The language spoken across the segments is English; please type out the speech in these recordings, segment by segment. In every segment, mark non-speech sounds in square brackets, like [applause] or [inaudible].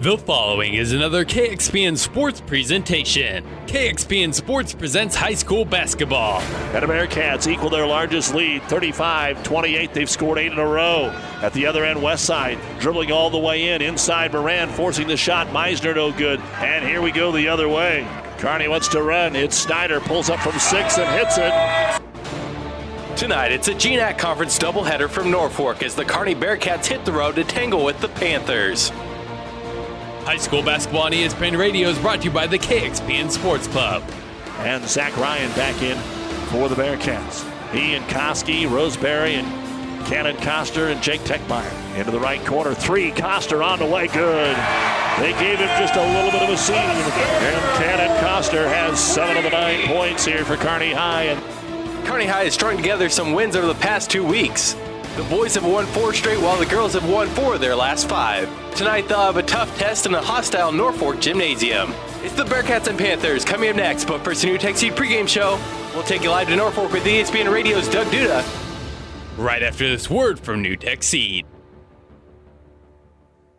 The following is another KXPN Sports presentation. KXPN Sports presents high school basketball. And the Bearcats equal their largest lead, 35-28. They've scored eight in a row. At the other end, West Side dribbling all the way in. Inside, Moran forcing the shot. Meisner no good. And here we go the other way. Kearney wants to run. It's Snyder, pulls up from six and hits it. Tonight, it's a GNAC Conference doubleheader from Norfolk as the Kearney Bearcats hit the road to tangle with the Panthers. High school basketball on ESPN Radio is brought to you by the KXPN Sports Club. And Zach Ryan back in for the Bearcats. He and Koski, Roseberry, and Cannon Coster and Jake Techmeyer into the right corner. Three, Coster on the way, good. They gave him just a little bit of a scene. And Cannon Coster has seven of the nine points here for Kearney High. And Kearney High is strung together some wins over the past two weeks. The boys have won four straight while the girls have won four of their last five. Tonight they'll have a tough test in a hostile Norfolk gymnasium. It's the Bearcats and Panthers coming up next, but first a NuTech Seed pregame show. We'll take you live to Norfolk with ESPN Radio's Doug Duda. Right after this word from NuTech Seed.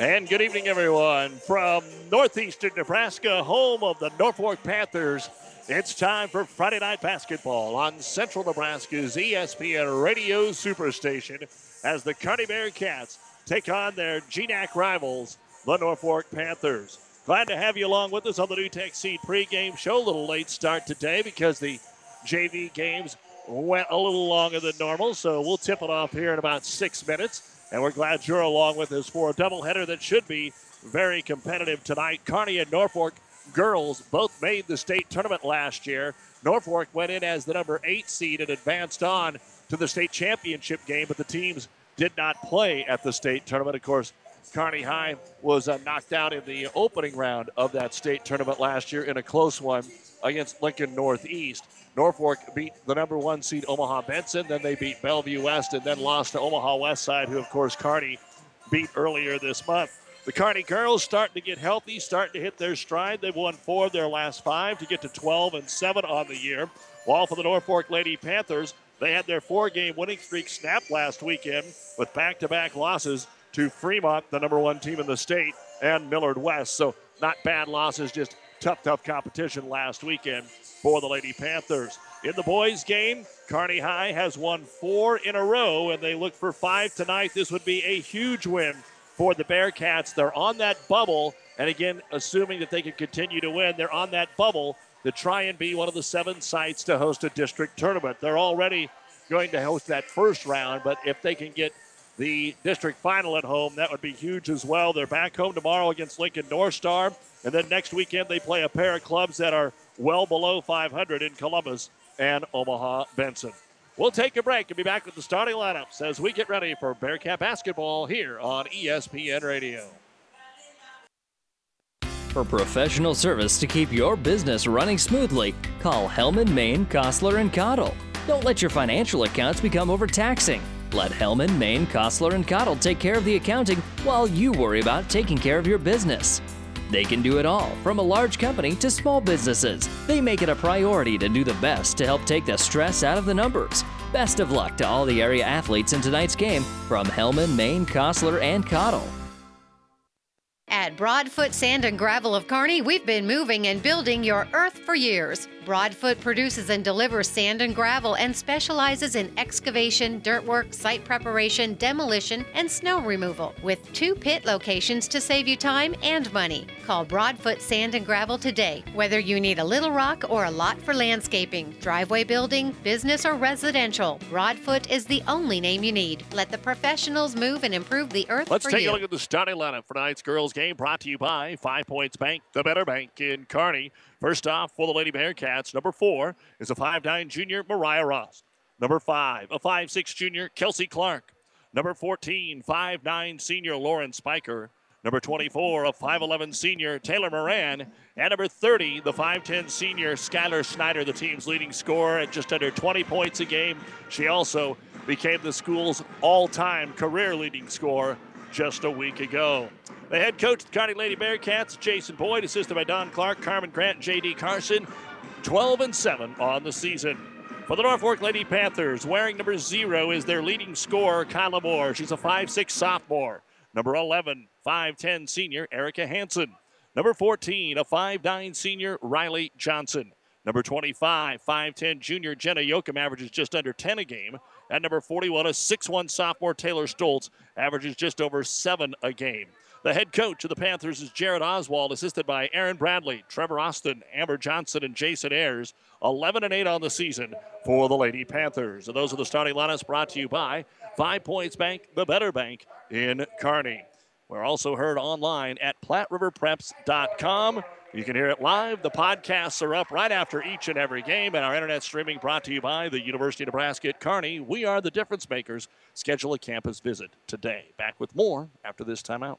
And good evening, everyone, from northeastern Nebraska, home of the Norfolk Panthers. It's time for Friday Night Basketball on Central Nebraska's ESPN Radio Superstation as the Kearney Bearcats take on their GNAC rivals, the Norfolk Panthers. Glad to have you along with us on the NuTech Seed pregame show. A little late start today because the JV games went a little longer than normal, so we'll tip it off here in about six minutes. And we're glad you're along with us for a doubleheader that should be very competitive tonight. Kearney and Norfolk girls both made the state tournament last year. Norfolk went in as the number eight seed and advanced on to the state championship game, but the teams did not play at the state tournament. Of course, Kearney High was uh, knocked out in the opening round of that state tournament last year in a close one against Lincoln Northeast. Norfolk beat the number one seed Omaha Benson, then they beat Bellevue West, and then lost to Omaha West Side, who, of course, Kearney beat earlier this month. The Kearney girls starting to get healthy, starting to hit their stride. They've won four of their last five to get to 12 and 7 on the year. While for the Norfolk Lady Panthers, they had their four game winning streak snapped last weekend with back to back losses to Fremont, the number one team in the state, and Millard West. So, not bad losses, just tough, tough competition last weekend for the Lady Panthers. In the boys' game, Kearney High has won four in a row, and they look for five tonight. This would be a huge win for the Bearcats. They're on that bubble, and again, assuming that they can continue to win, they're on that bubble to try and be one of the seven sites to host a district tournament. They're already going to host that first round, but if they can get the district final at home, that would be huge as well. They're back home tomorrow against Lincoln North Star, and then next weekend they play a pair of clubs that are well below 500 in Columbus and Omaha Benson. We'll take a break and be back with the starting lineups as we get ready for Bearcat basketball here on ESPN Radio. For professional service to keep your business running smoothly, call Hellman, Maine, Kostler, and Cottle. Don't let your financial accounts become overtaxing. Let Hellman, Maine, Kostler, and Cottle take care of the accounting while you worry about taking care of your business. They can do it all, from a large company to small businesses. They make it a priority to do the best to help take the stress out of the numbers. Best of luck to all the area athletes in tonight's game from Hellman, Maine, Kostler, and Cottle. At Broadfoot Sand and Gravel of Kearney, we've been moving and building your earth for years. Broadfoot produces and delivers sand and gravel and specializes in excavation, dirt work, site preparation, demolition, and snow removal with two pit locations to save you time and money. Call Broadfoot Sand and Gravel today. Whether you need a little rock or a lot for landscaping, driveway building, business, or residential, Broadfoot is the only name you need. Let the professionals move and improve the earth Let's take you. a look at the starting lineup for tonight's girls' game brought to you by Five Points Bank, the better bank in Kearney. First off, for the Lady Bearcats, number four is a 5'9 junior, Mariah Ross. Number five, a 5'6 junior, Kelsey Clark. Number 14, 5'9 senior Lauren Spiker. Number 24, a 5'11 senior Taylor Moran. And number 30, the 5'10 senior Skylar Snyder, the team's leading scorer at just under 20 points a game. She also became the school's all time career leading scorer just a week ago. The head coach of the Kearney Lady Bearcats, Jason Boyd, assisted by Don Clark, Carmen Grant, J.D. Carson, 12 and 7 on the season. For the Norfolk Lady Panthers, wearing number zero is their leading scorer, Kyla Moore. She's a 5'6 sophomore. Number 11, 5'10 senior, Erica Hanson. Number 14, a 5'9 senior, Riley Johnson. Number 25, 5'10 junior, Jenna Yoakum averages just under 10 a game. And number 41, a 6'1 sophomore, Taylor Stoltz, averages just over 7 a game. The head coach of the Panthers is Jared Oswald, assisted by Aaron Bradley, Trevor Austin, Amber Johnson, and Jason Ayers. 11 and 8 on the season for the Lady Panthers. And those are the starting lineups brought to you by Five Points Bank, the better bank in Kearney. We're also heard online at PlatteRiverPreps.com. You can hear it live. The podcasts are up right after each and every game, and our internet streaming brought to you by the University of Nebraska at Kearney. We are the difference makers. Schedule a campus visit today. Back with more after this timeout.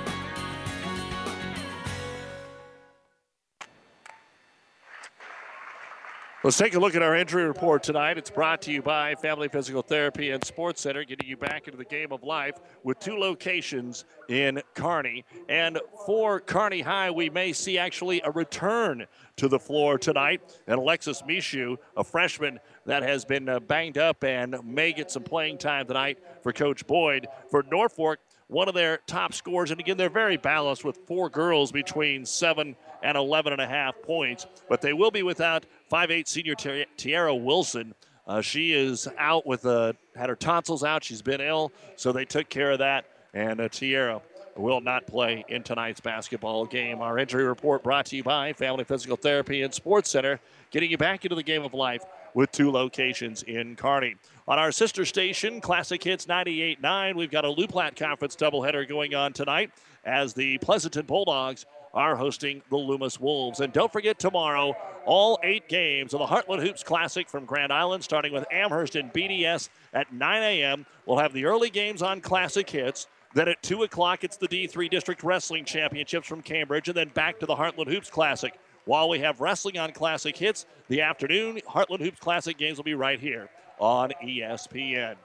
Let's take a look at our injury report tonight. It's brought to you by Family Physical Therapy and Sports Center, getting you back into the game of life with two locations in Kearney. And for Kearney High, we may see actually a return to the floor tonight. And Alexis Mishu, a freshman that has been uh, banged up and may get some playing time tonight for Coach Boyd. For Norfolk, one of their top scorers. And again, they're very balanced with four girls between seven and 11 and a half points. But they will be without 5'8 senior Tiara Wilson. Uh, she is out with a, had her tonsils out. She's been ill, so they took care of that. And uh, Tiara will not play in tonight's basketball game. Our injury report brought to you by Family Physical Therapy and Sports Center, getting you back into the game of life with two locations in Kearney. On our sister station, Classic Hits 98.9, we've got a Loup Platte Conference doubleheader going on tonight as the Pleasanton Bulldogs are hosting the Loomis Wolves. And don't forget tomorrow, all eight games of the Heartland Hoops Classic from Grand Island, starting with Amherst and BDS at 9 a.m. We'll have the early games on Classic Hits. Then at 2 o'clock, it's the D3 District Wrestling Championships from Cambridge, and then back to the Heartland Hoops Classic. While we have wrestling on Classic Hits, the afternoon Heartland Hoops Classic games will be right here on ESPN.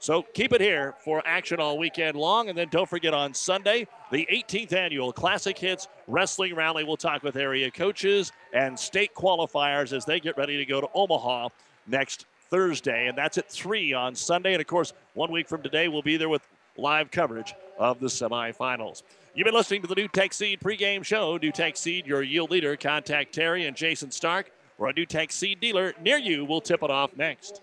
So keep it here for action all weekend long. And then don't forget on Sunday, the 18th annual Classic Hits Wrestling Rally. We'll talk with area coaches and state qualifiers as they get ready to go to Omaha next Thursday. And that's at 3 on Sunday. And of course, one week from today, we'll be there with live coverage of the semifinals. You've been listening to the NuTech Seed pregame show. NuTech Seed, your yield leader. Contact Terry and Jason Stark or a NuTech Seed dealer near you. We'll tip it off next.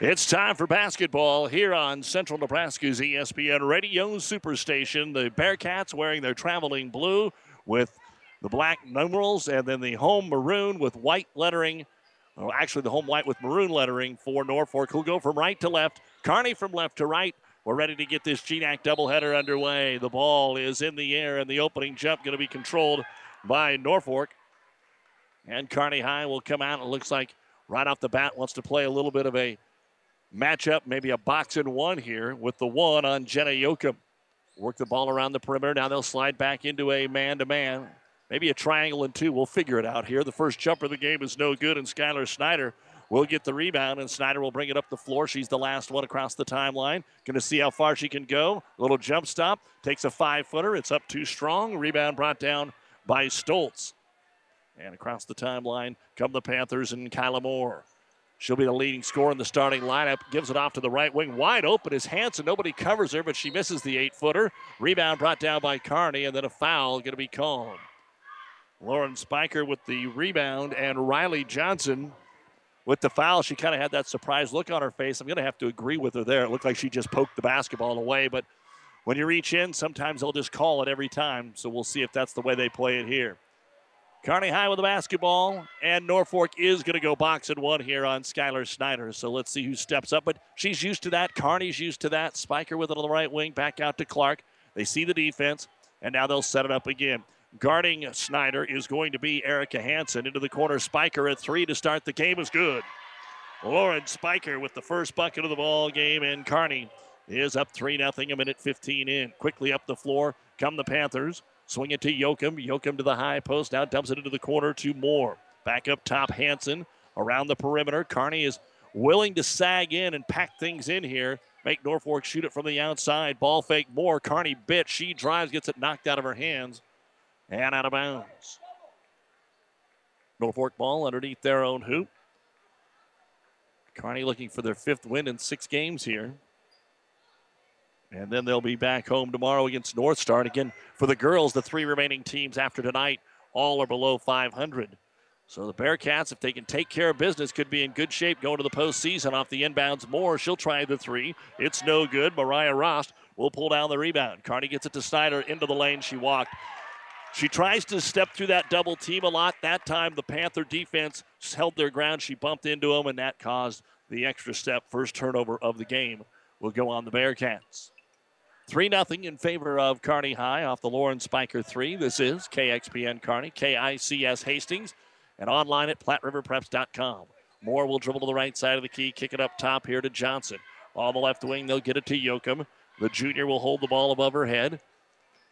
It's time for basketball here on Central Nebraska's ESPN Radio Superstation. The Bearcats wearing their traveling blue with the black numerals and then the home maroon with white lettering. Well, actually, the home white with maroon lettering for Norfolk, who'll go from right to left. Kearney from left to right. We're ready to get this GNAC doubleheader underway. The ball is in the air, and the opening jump going to be controlled by Norfolk. And Kearney High will come out. It looks like right off the bat wants to play a little bit of a matchup, maybe a box and one here with the one on Jenna Yoakum. Work the ball around the perimeter. Now they'll slide back into a man to man. Maybe a triangle and two. We'll figure it out here. The first jumper of the game is no good, and Skylar Snyder will get the rebound, and Snyder will bring it up the floor. She's the last one across the timeline. Going to see how far she can go. A little jump stop. Takes a five footer. It's up too strong. Rebound brought down by Stoltz. And across the timeline come the Panthers and Kyla Moore. She'll be the leading scorer in the starting lineup. Gives it off to the right wing. Wide open is Hanson. Nobody covers her, but she misses the eight footer. Rebound brought down by Kearney, and then a foul going to be called. Lauren Spiker with the rebound, and Riley Johnson with the foul. She kind of had that surprised look on her face. I'm going to have to agree with her there. It looked like she just poked the basketball away, but when you reach in, sometimes they'll just call it every time. So we'll see if that's the way they play it here. Kearney High with the basketball, and Norfolk is going to go box and one here on Skylar Snyder. So let's see who steps up. But she's used to that. Kearney's used to that. Spiker with it on the right wing, back out to Clark. They see the defense, and now they'll set it up again. Guarding Snyder is going to be Erica Hansen into the corner. Spiker at three to start the game is good. Lauren Spiker with the first bucket of the ball game, and Kearney is up 3 nothing. a minute 15 in. Quickly up the floor come the Panthers. Swing it to Yoakum. Yoakum to the high post. Now dumps it into the corner to Moore. Back up top, Hanson around the perimeter. Kearney is willing to sag in and pack things in here. Make Norfolk shoot it from the outside. Ball fake Moore. Kearney bit. She drives, gets it knocked out of her hands and out of bounds. Norfolk ball underneath their own hoop. Kearney looking for their fifth win in six games here. And then they'll be back home tomorrow against North Star. And again, for the girls, the three remaining teams after tonight all are below 500. So the Bearcats, if they can take care of business, could be in good shape going to the postseason off the inbounds Moore. She'll try the three. It's no good. Mariah Rost will pull down the rebound. Kearney gets it to Snyder into the lane. She walked. She tries to step through that double team a lot. That time, the Panther defense held their ground. She bumped into them, and that caused the extra step. First turnover of the game will go on the Bearcats. 3 0 in favor of Kearney High off the Lauren Spiker 3. This is KXPN Kearney, KICS Hastings, and online at PlatteRiverPreps.com. Moore will dribble to the right side of the key, kick it up top here to Johnson. On the left wing, they'll get it to Yoakum. The junior will hold the ball above her head.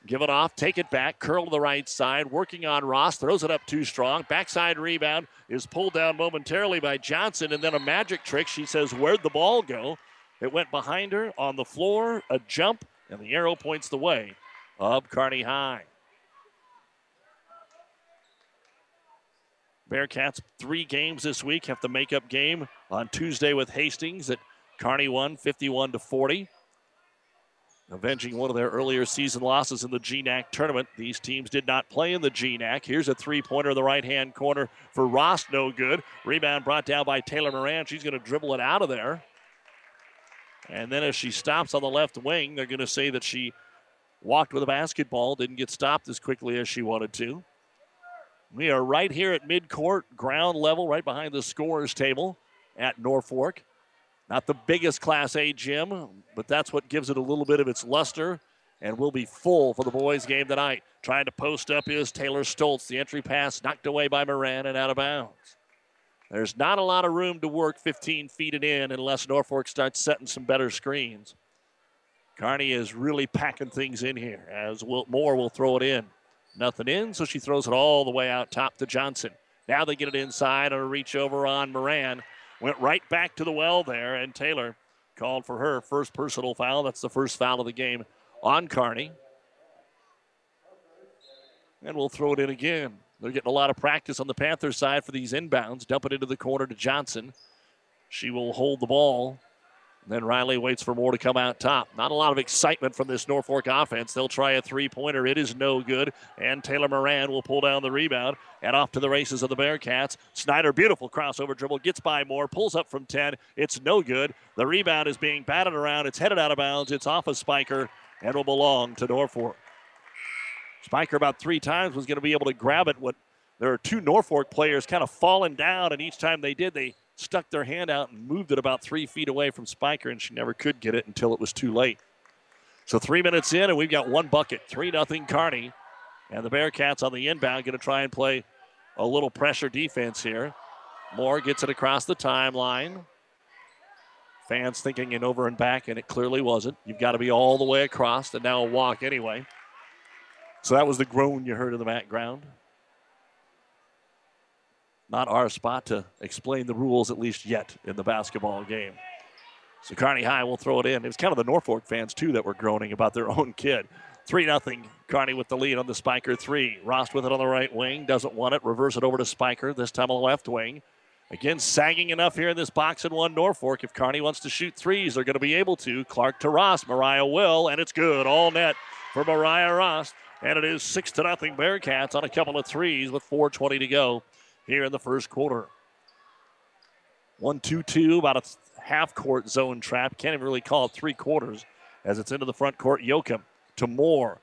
Give it off, take it back, curl to the right side, working on Ross, throws it up too strong. Backside rebound is pulled down momentarily by Johnson, and then a magic trick. She says, Where'd the ball go? It went behind her on the floor, a jump, and the arrow points the way of Kearney High. Bearcats three games this week have the makeup game on Tuesday with Hastings that Kearney won 51 to 40. Avenging one of their earlier season losses in the GNAC tournament. These teams did not play in the GNAC. Here's a three pointer in the right hand corner for Ross, no good. Rebound brought down by Taylor Moran. She's going to dribble it out of there. And then as she stops on the left wing, they're going to say that she walked with a basketball, didn't get stopped as quickly as she wanted to. We are right here at midcourt, ground level, right behind the scorers table at Norfolk. Not the biggest Class A gym, but that's what gives it a little bit of its luster and will be full for the boys' game tonight. Trying to post up is Taylor Stoltz. The entry pass knocked away by Moran and out of bounds. There's not a lot of room to work 15 feet and in unless Norfolk starts setting some better screens. Kearney is really packing things in here as Wilt Moore will throw it in. Nothing in, so she throws it all the way out top to Johnson. Now they get it inside on a reach over on Moran. Went right back to the well there, and Taylor called for her first personal foul. That's the first foul of the game on Kearney. And we'll throw it in again. They're getting a lot of practice on the Panthers side for these inbounds. Dump it into the corner to Johnson. She will hold the ball. And then Riley waits for Moore to come out top. Not a lot of excitement from this Norfolk offense. They'll try a three pointer. It is no good. And Taylor Moran will pull down the rebound and off to the races of the Bearcats. Snyder, beautiful crossover dribble, gets by Moore, pulls up from 10. It's no good. The rebound is being batted around. It's headed out of bounds. It's off of Spiker and will belong to Norfolk. Spiker about three times was going to be able to grab it. What there are two Norfolk players kind of falling down, and each time they did, they stuck their hand out and moved it about three feet away from Spiker, and she never could get it until it was too late. So three minutes in, and we've got one bucket. 3 nothing Kearney, And the Bearcats on the inbound going to try and play a little pressure defense here. Moore gets it across the timeline. Fans thinking in over and back, and it clearly wasn't. You've got to be all the way across, and now a walk anyway. So that was the groan you heard in the background. Not our spot to explain the rules, at least yet, in the basketball game. So Kearney High will throw it in. It was kind of the Norfolk fans, too, that were groaning about their [laughs] own kid. 3 0. Kearney with the lead on the Spiker three. Rost with it on the right wing. Doesn't want it. Reverse it over to Spiker, this time on the left wing. Again, sagging enough here in this box and one Norfolk. If Kearney wants to shoot threes, they're going to be able to. Clark to Ross. Mariah will, and it's good. All net for Mariah Ross. And it is 6 to nothing Bearcats on a couple of threes with 4.20 to go here in the first quarter. 1 2 2, about a half court zone trap. Can't even really call it three quarters as it's into the front court. Yoakum to Moore.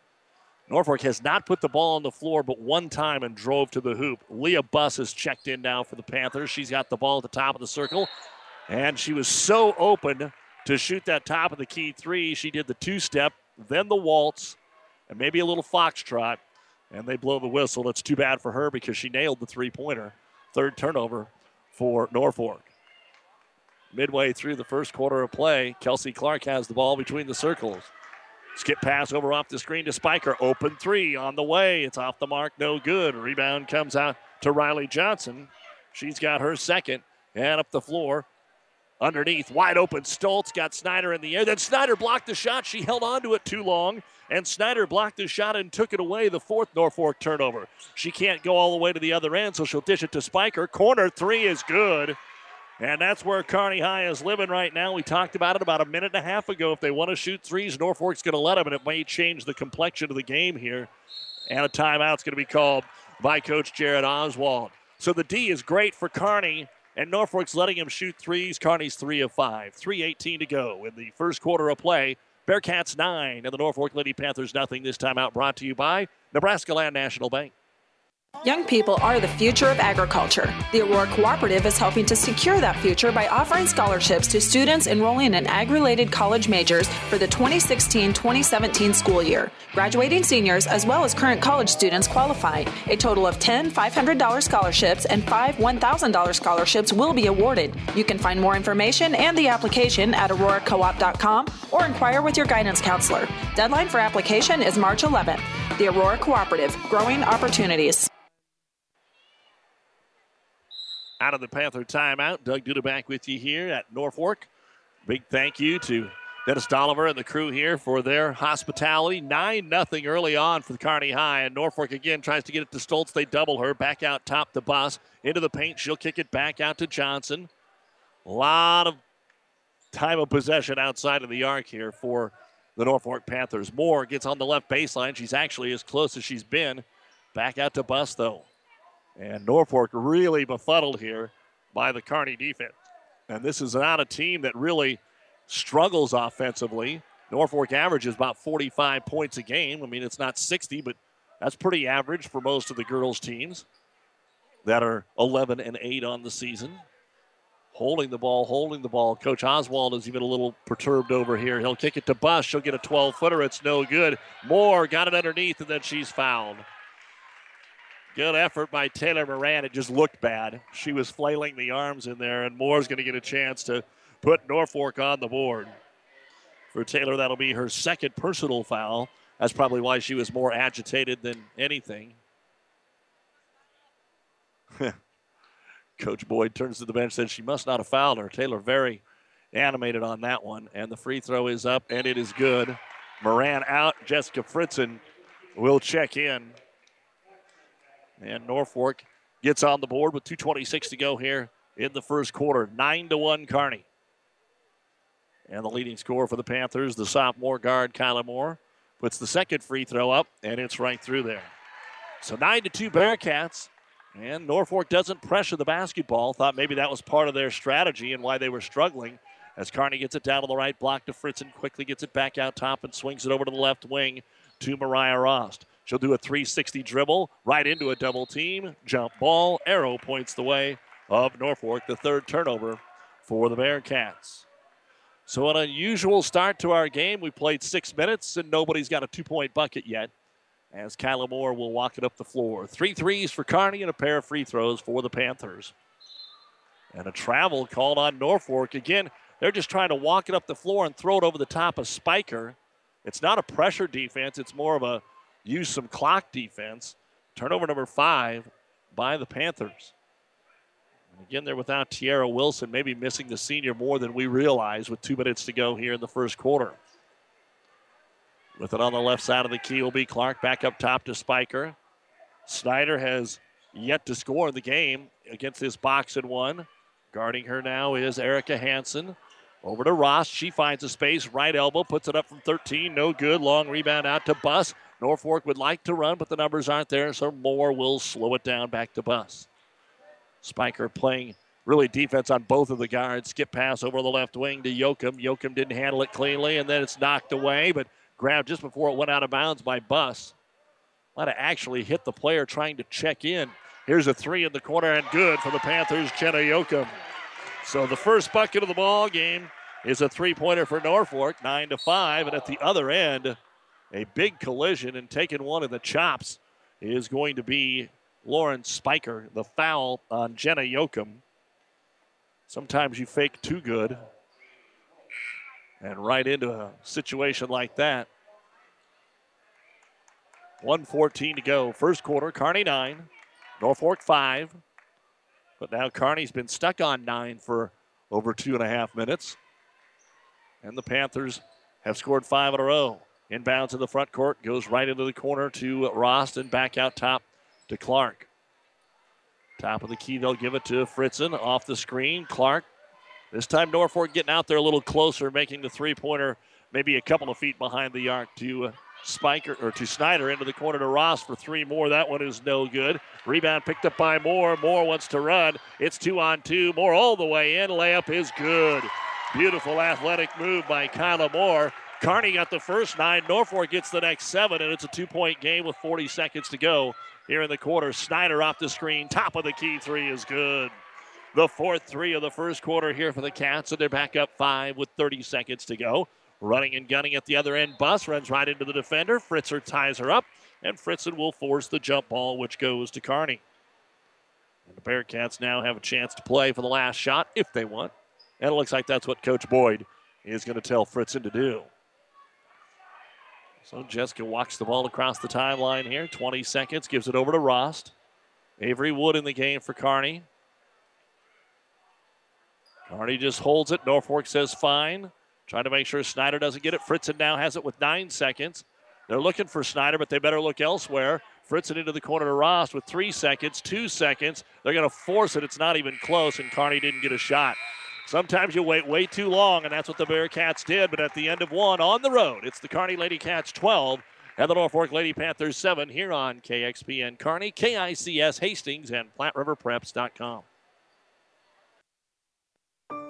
Norfolk has not put the ball on the floor but one time and drove to the hoop. Leah Buss has checked in now for the Panthers. She's got the ball at the top of the circle, and she was so open to shoot that top of the key three. She did the two step, then the waltz, and maybe a little foxtrot, and they blow the whistle. That's too bad for her because she nailed the three pointer. Third turnover for Norfolk. Midway through the first quarter of play, Kelsey Clark has the ball between the circles. Skip pass over off the screen to Spiker. Open three on the way. It's off the mark, no good. Rebound comes out to Riley Johnson. She's got her second. And up the floor underneath. Wide open. Stoltz got Snyder in the air. Then Snyder blocked the shot. She held on to it too long. And Snyder blocked the shot and took it away. The fourth Norfolk turnover. She can't go all the way to the other end, so she'll dish it to Spiker. Corner three is good. And that's where Kearney High is living right now. We talked about it about a minute and a half ago. If they want to shoot threes, Norfolk's going to let them, and it may change the complexion of the game here. And a timeout's going to be called by Coach Jared Oswald. So the D is great for Kearney, and Norfolk's letting him shoot threes. Kearney's three of five. 3.18 to go in the first quarter of play. Bearcats nine, and the Norfolk Lady Panthers nothing. This time out brought to you by Nebraska Land National Bank. Young people are the future of agriculture. The Aurora Cooperative is helping to secure that future by offering scholarships to students enrolling in ag related college majors for the 2016 2017 school year. Graduating seniors as well as current college students qualify. A total of 10 $500 scholarships and 5 $1,000 scholarships will be awarded. You can find more information and the application at auroracoop.com or inquire with your guidance counselor. Deadline for application is March 11th. The Aurora Cooperative, growing opportunities. Out of the Panther timeout. Doug Duda back with you here at Norfolk. Big thank you to Dennis Dolliver and the crew here for their hospitality. 9 nothing early on for the Kearney High. And Norfolk again tries to get it to Stoltz. They double her. Back out top the Buss. Into the paint. She'll kick it back out to Johnson. A lot of time of possession outside of the arc here for the Norfolk Panthers. Moore gets on the left baseline. She's actually as close as she's been. Back out to Buss, though. And Norfolk really befuddled here by the Kearney defense. And this is not a team that really struggles offensively. Norfolk averages about 45 points a game. I mean, it's not 60, but that's pretty average for most of the girls' teams that are 11 and 8 on the season. Holding the ball, holding the ball. Coach Oswald is even a little perturbed over here. He'll kick it to Buss. She'll get a 12 footer. It's no good. Moore got it underneath, and then she's fouled. Good effort by Taylor Moran. It just looked bad. She was flailing the arms in there, and Moore's going to get a chance to put Norfolk on the board. For Taylor, that'll be her second personal foul. That's probably why she was more agitated than anything. [laughs] Coach Boyd turns to the bench, says she must not have fouled her. Taylor very animated on that one. And the free throw is up, and it is good. Moran out. Jessica Fritzen will check in. And Norfolk gets on the board with 2.26 to go here in the first quarter. 9 to 1 Kearney. And the leading scorer for the Panthers, the sophomore guard, Kyla Moore, puts the second free throw up, and it's right through there. So 9 to 2 Bearcats. And Norfolk doesn't pressure the basketball. Thought maybe that was part of their strategy and why they were struggling. As Kearney gets it down to the right block to Fritzen quickly gets it back out top and swings it over to the left wing to Mariah Rost. She'll do a 360 dribble right into a double team. Jump ball. Arrow points the way of Norfolk, the third turnover for the Bearcats. So, an unusual start to our game. We played six minutes and nobody's got a two point bucket yet. As Kyla Moore will walk it up the floor. Three threes for Kearney and a pair of free throws for the Panthers. And a travel called on Norfolk. Again, they're just trying to walk it up the floor and throw it over the top of Spiker. It's not a pressure defense, it's more of a use some clock defense. Turnover number five by the Panthers. And again, they're without Tierra Wilson, maybe missing the senior more than we realize with two minutes to go here in the first quarter. With it on the left side of the key will be Clark back up top to Spiker. Snyder has yet to score in the game against this box and one. Guarding her now is Erica Hansen. Over to Ross. She finds a space. Right elbow. Puts it up from 13. No good. Long rebound out to Buss. Norfolk would like to run, but the numbers aren't there, so Moore will slow it down back to Buss. Spiker playing really defense on both of the guards. Skip pass over the left wing to Yoakum. Yoakum didn't handle it cleanly, and then it's knocked away, but grabbed just before it went out of bounds by Buss. Might have actually hit the player trying to check in. Here's a three in the corner and good for the Panthers, Jenna Yoakum. So the first bucket of the ball game is a three-pointer for Norfolk, nine to five, and at the other end, a big collision and taking one in the chops is going to be Lauren Spiker. The foul on Jenna Yoakum. Sometimes you fake too good, and right into a situation like that. 114 to go. First quarter, Kearney 9, Norfolk 5. But now Kearney's been stuck on 9 for over two and a half minutes. And the Panthers have scored five in a row. Inbounds in the front court, goes right into the corner to Rost and back out top to Clark. Top of the key, they'll give it to Fritzen off the screen. Clark, this time Norfolk getting out there a little closer, making the three pointer maybe a couple of feet behind the arc to uh, Spiker or to Snyder into the corner to Ross for three more. That one is no good. Rebound picked up by Moore. Moore wants to run. It's two on two. Moore all the way in. Layup is good. Beautiful athletic move by Kyla Moore. Kearney got the first nine. Norfolk gets the next seven, and it's a two point game with 40 seconds to go here in the quarter. Snyder off the screen. Top of the key three is good. The fourth three of the first quarter here for the Cats, and they're back up five with 30 seconds to go. Running and gunning at the other end. Buss runs right into the defender. Fritzen ties her up, and Fritzen will force the jump ball, which goes to Kearney. And the Bearcats now have a chance to play for the last shot if they want. And it looks like that's what Coach Boyd is going to tell Fritzen to do. So Jessica walks the ball across the timeline here. 20 seconds, gives it over to Rost. Avery Wood in the game for Kearney. Kearney just holds it. Norfolk says fine. Trying to make sure Snyder doesn't get it. Fritzen now has it with nine seconds. They're looking for Snyder, but they better look elsewhere. Fritzen into the corner to Ross with three seconds, two seconds. They're going to force it. It's not even close, and Kearney didn't get a shot. Sometimes you wait way too long, and that's what the Bearcats did. But at the end of one on the road, it's the Kearney Lady Cats 12 and the Norfolk Lady Panthers 7 here on KXPN Kearney, KICS Hastings, and PlatteRiverPreps.com.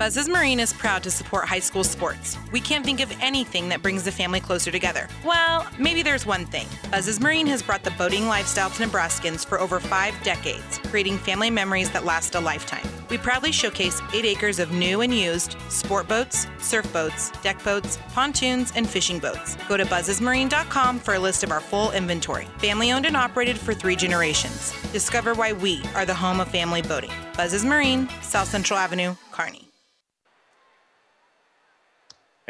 Buzz's Marine is proud to support high school sports. We can't think of anything that brings the family closer together. Well, maybe there's one thing. Buzz's Marine has brought the boating lifestyle to Nebraskans for over five decades, creating family memories that last a lifetime. We proudly showcase eight acres of new and used sport boats, surf boats, deck boats, pontoons, and fishing boats. Go to buzzesmarine.com for a list of our full inventory. Family owned and operated for three generations. Discover why we are the home of family boating. Buzz's Marine, South Central Avenue, Kearney.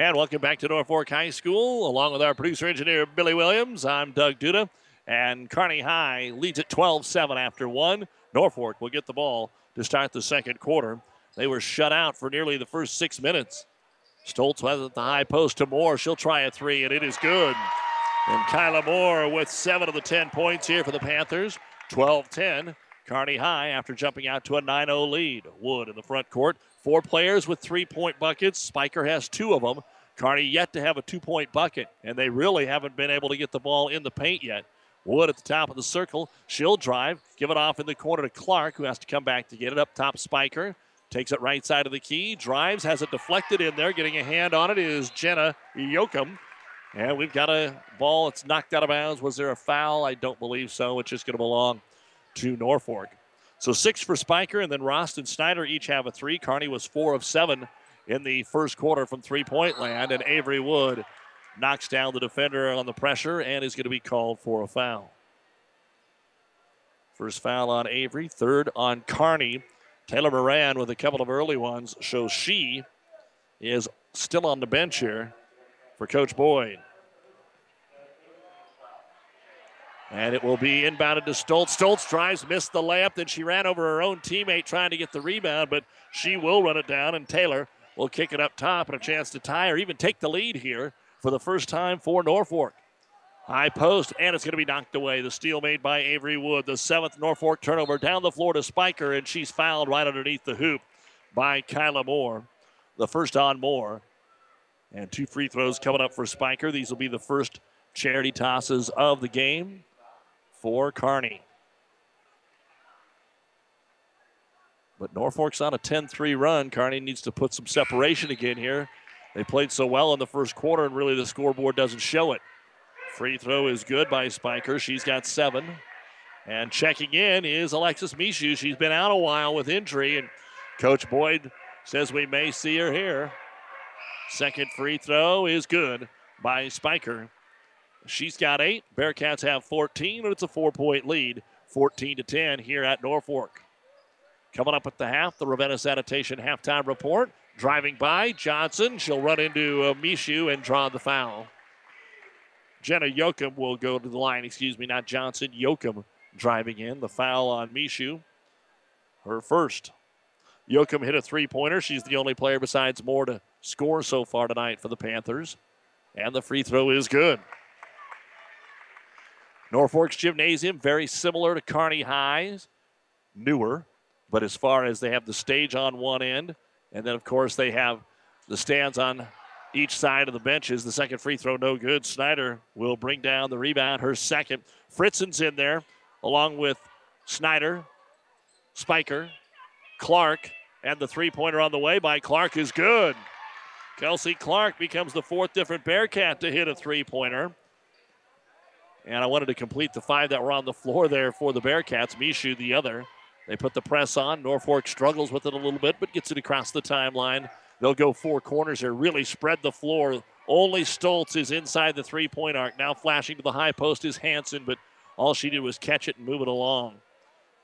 And welcome back to Norfolk High School. Along with our producer engineer Billy Williams, I'm Doug Duda. And Kearney High leads at 12 7 after one. Norfolk will get the ball to start the second quarter. They were shut out for nearly the first six minutes. Stoltz has at the high post to Moore. She'll try a three, and it is good. And Kyla Moore with seven of the 10 points here for the Panthers. 12 10. Kearney High after jumping out to a 9 0 lead. Wood in the front court Four players with three point buckets. Spiker has two of them. Kearney yet to have a two point bucket, and they really haven't been able to get the ball in the paint yet. Wood at the top of the circle. She'll drive, give it off in the corner to Clark, who has to come back to get it up top. Spiker takes it right side of the key, drives, has it deflected in there. Getting a hand on it is Jenna Yoakum. And we've got a ball that's knocked out of bounds. Was there a foul? I don't believe so. It's just going to belong to Norfolk. So six for Spiker, and then Rost and Snyder each have a three. Kearney was four of seven in the first quarter from three point land, and Avery Wood knocks down the defender on the pressure and is going to be called for a foul. First foul on Avery, third on Kearney. Taylor Moran with a couple of early ones shows she is still on the bench here for Coach Boyd. And it will be inbounded to Stoltz. Stoltz drives, missed the layup. Then she ran over her own teammate trying to get the rebound, but she will run it down, and Taylor will kick it up top and a chance to tie or even take the lead here for the first time for Norfolk. High post, and it's going to be knocked away. The steal made by Avery Wood. The seventh Norfolk turnover down the floor to Spiker, and she's fouled right underneath the hoop by Kyla Moore. The first on Moore. And two free throws coming up for Spiker. These will be the first charity tosses of the game for Kearney. But Norfolk's on a 10 3 run. Carney needs to put some separation again here. They played so well in the first quarter, and really the scoreboard doesn't show it. Free throw is good by Spiker. She's got seven. And checking in is Alexis Mishu. She's been out a while with injury, and Coach Boyd says we may see her here. Second free throw is good by Spiker. She's got eight. Bearcats have 14, and it's a four point lead, 14 to 10 here at Norfolk. Coming up at the half, the Ravenna Sanitation halftime report. Driving by Johnson. She'll run into uh, Mishu and draw the foul. Jenna Yoakum will go to the line. Excuse me, not Johnson. Yoakum driving in. The foul on Mishu. Her first. Yoakum hit a three pointer. She's the only player besides Moore to score so far tonight for the Panthers. And the free throw is good. Norfolk's gymnasium, very similar to Kearney High's, newer, but as far as they have the stage on one end, and then of course they have the stands on each side of the benches. The second free throw, no good. Snyder will bring down the rebound, her second. Fritzen's in there, along with Snyder, Spiker, Clark, and the three pointer on the way by Clark is good. Kelsey Clark becomes the fourth different Bearcat to hit a three pointer. And I wanted to complete the five that were on the floor there for the Bearcats. Mishu, the other. They put the press on. Norfolk struggles with it a little bit, but gets it across the timeline. They'll go four corners here, really spread the floor. Only Stoltz is inside the three point arc. Now flashing to the high post is Hanson, but all she did was catch it and move it along.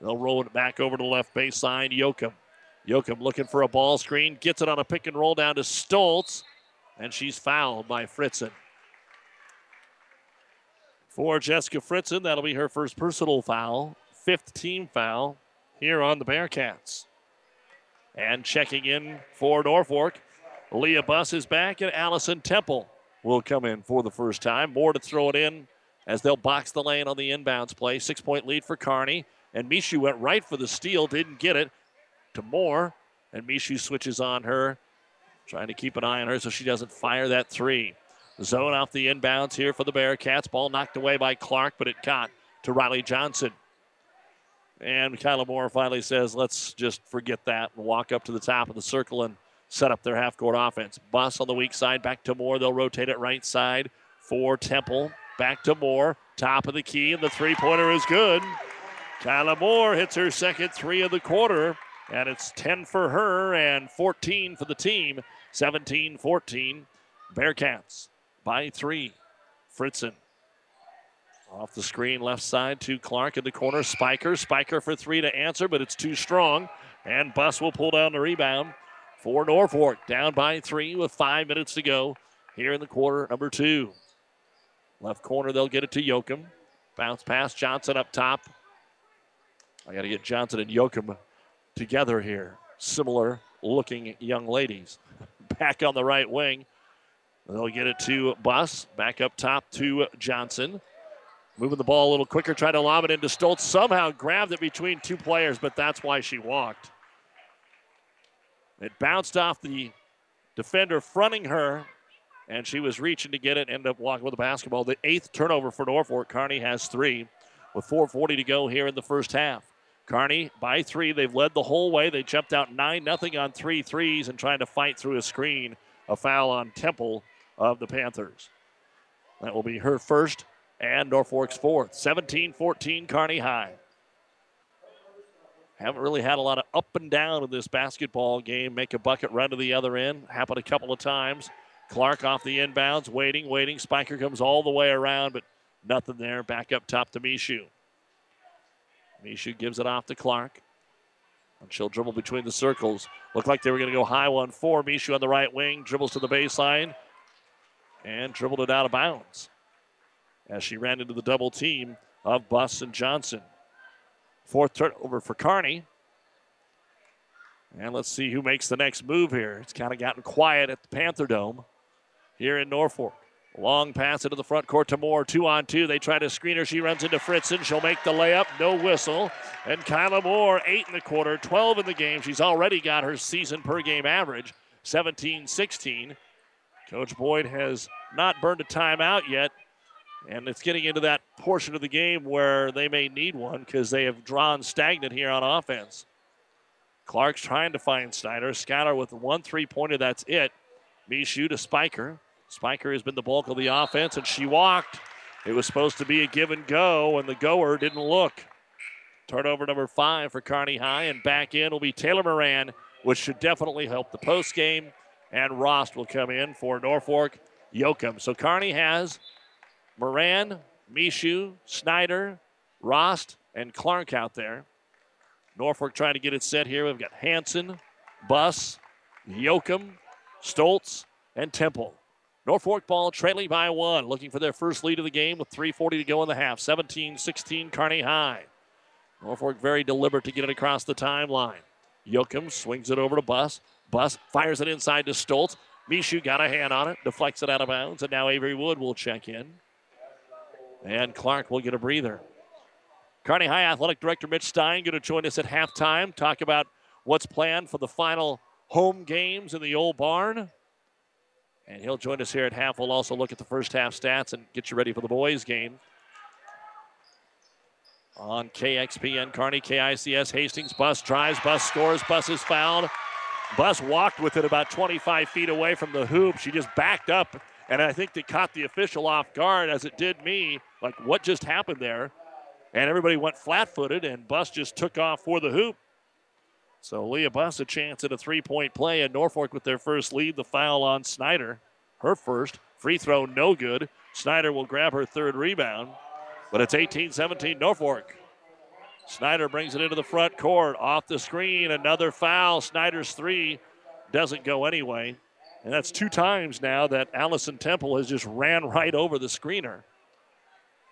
They'll roll it back over to the left baseline. Yoakum. Yoakum looking for a ball screen, gets it on a pick and roll down to Stoltz, and she's fouled by Fritzen for Jessica Fritzen. That'll be her first personal foul, fifth team foul here on the Bearcats. And checking in for Norfolk, Leah Buss is back, and Allison Temple will come in for the first time. Moore to throw it in as they'll box the lane on the inbounds play. Six point lead for Kearney. And Mishu went right for the steal, didn't get it to Moore. And Mishu switches on her, trying to keep an eye on her so she doesn't fire that three. Zone off the inbounds here for the Bearcats. Ball knocked away by Clark, but it caught to Riley Johnson. And Kyla Moore finally says, let's just forget that and walk up to the top of the circle and set up their half court offense. Buss on the weak side, back to Moore. They'll rotate it right side for Temple. Back to Moore, top of the key, and the three pointer is good. Kyla Moore hits her second three of the quarter, and it's 10 for her and 14 for the team. 17 14. Bearcats by three. Fritzen off the screen, left side to Clark in the corner. Spiker. Spiker for three to answer, but it's too strong. And Buss will pull down the rebound for Norfolk. Down by three with five minutes to go here in the quarter number two. Left corner, they'll get it to Yoakum. Bounce pass, Johnson up top. I got to get Johnson and Yoakum together here. Similar looking young ladies. [laughs] Back on the right wing. They'll get it to Buss. Back up top to Johnson. Moving the ball a little quicker, trying to lob it into Stoltz. Somehow grabbed it between two players, but that's why she walked. It bounced off the defender fronting her, and she was reaching to get it, ended up walking with the basketball. The eighth turnover for Norfolk. Kearney has three with 4.40 to go here in the first half. Kearney by three. They've led the whole way. They jumped out 9 nothing on three threes and trying to fight through a screen. A foul on Temple of the Panthers. That will be her first and Norfolk's fourth. 17 14, Kearney High. Haven't really had a lot of up and down in this basketball game. Make a bucket run to the other end. Happened a couple of times. Clark off the inbounds, waiting, waiting. Spiker comes all the way around, but nothing there. Back up top to Mishu. Mishu gives it off to Clark. And she'll dribble between the circles. Looked like they were going to go high one four. Mishu on the right wing, dribbles to the baseline, and dribbled it out of bounds as she ran into the double team of Buss and Johnson. Fourth turnover for Kearney. And let's see who makes the next move here. It's kind of gotten quiet at the Panther Dome here in Norfolk. Long pass into the front court to Moore. Two on two. They try to screen her. She runs into Fritzen. She'll make the layup. No whistle. And Kyla Moore, eight in the quarter, 12 in the game. She's already got her season per game average, 17 16. Coach Boyd has not burned a timeout yet. And it's getting into that portion of the game where they may need one because they have drawn stagnant here on offense. Clark's trying to find Snyder. Skylar with one three pointer, that's it. Mishu to Spiker. Spiker has been the bulk of the offense, and she walked. It was supposed to be a give and go, and the goer didn't look. Turnover number five for Kearney High, and back in will be Taylor Moran, which should definitely help the post game. And Rost will come in for Norfolk Yoakum. So Kearney has Moran, Mishu, Snyder, Rost, and Clark out there. Norfolk trying to get it set here. We've got Hanson, Buss, Yoakum, Stoltz, and Temple. Norfolk ball trailing by one, looking for their first lead of the game with 3.40 to go in the half. 17 16, Kearney High. Norfolk very deliberate to get it across the timeline. Yoakum swings it over to Buss. Buss fires it inside to Stoltz. Mishu got a hand on it, deflects it out of bounds, and now Avery Wood will check in. And Clark will get a breather. Kearney High Athletic Director Mitch Stein going to join us at halftime, talk about what's planned for the final home games in the old barn. And he'll join us here at half. We'll also look at the first half stats and get you ready for the boys' game. On KXPN, Kearney KICS, Hastings, Buss drives, Buss scores, Buss is fouled. Buss walked with it about 25 feet away from the hoop. She just backed up, and I think they caught the official off guard, as it did me. Like, what just happened there? And everybody went flat footed, and Buss just took off for the hoop. So Leah Buss a chance at a three point play, and Norfolk with their first lead. The foul on Snyder, her first. Free throw, no good. Snyder will grab her third rebound, but it's 18 17 Norfolk. Snyder brings it into the front court, off the screen, another foul. Snyder's three doesn't go anyway. And that's two times now that Allison Temple has just ran right over the screener.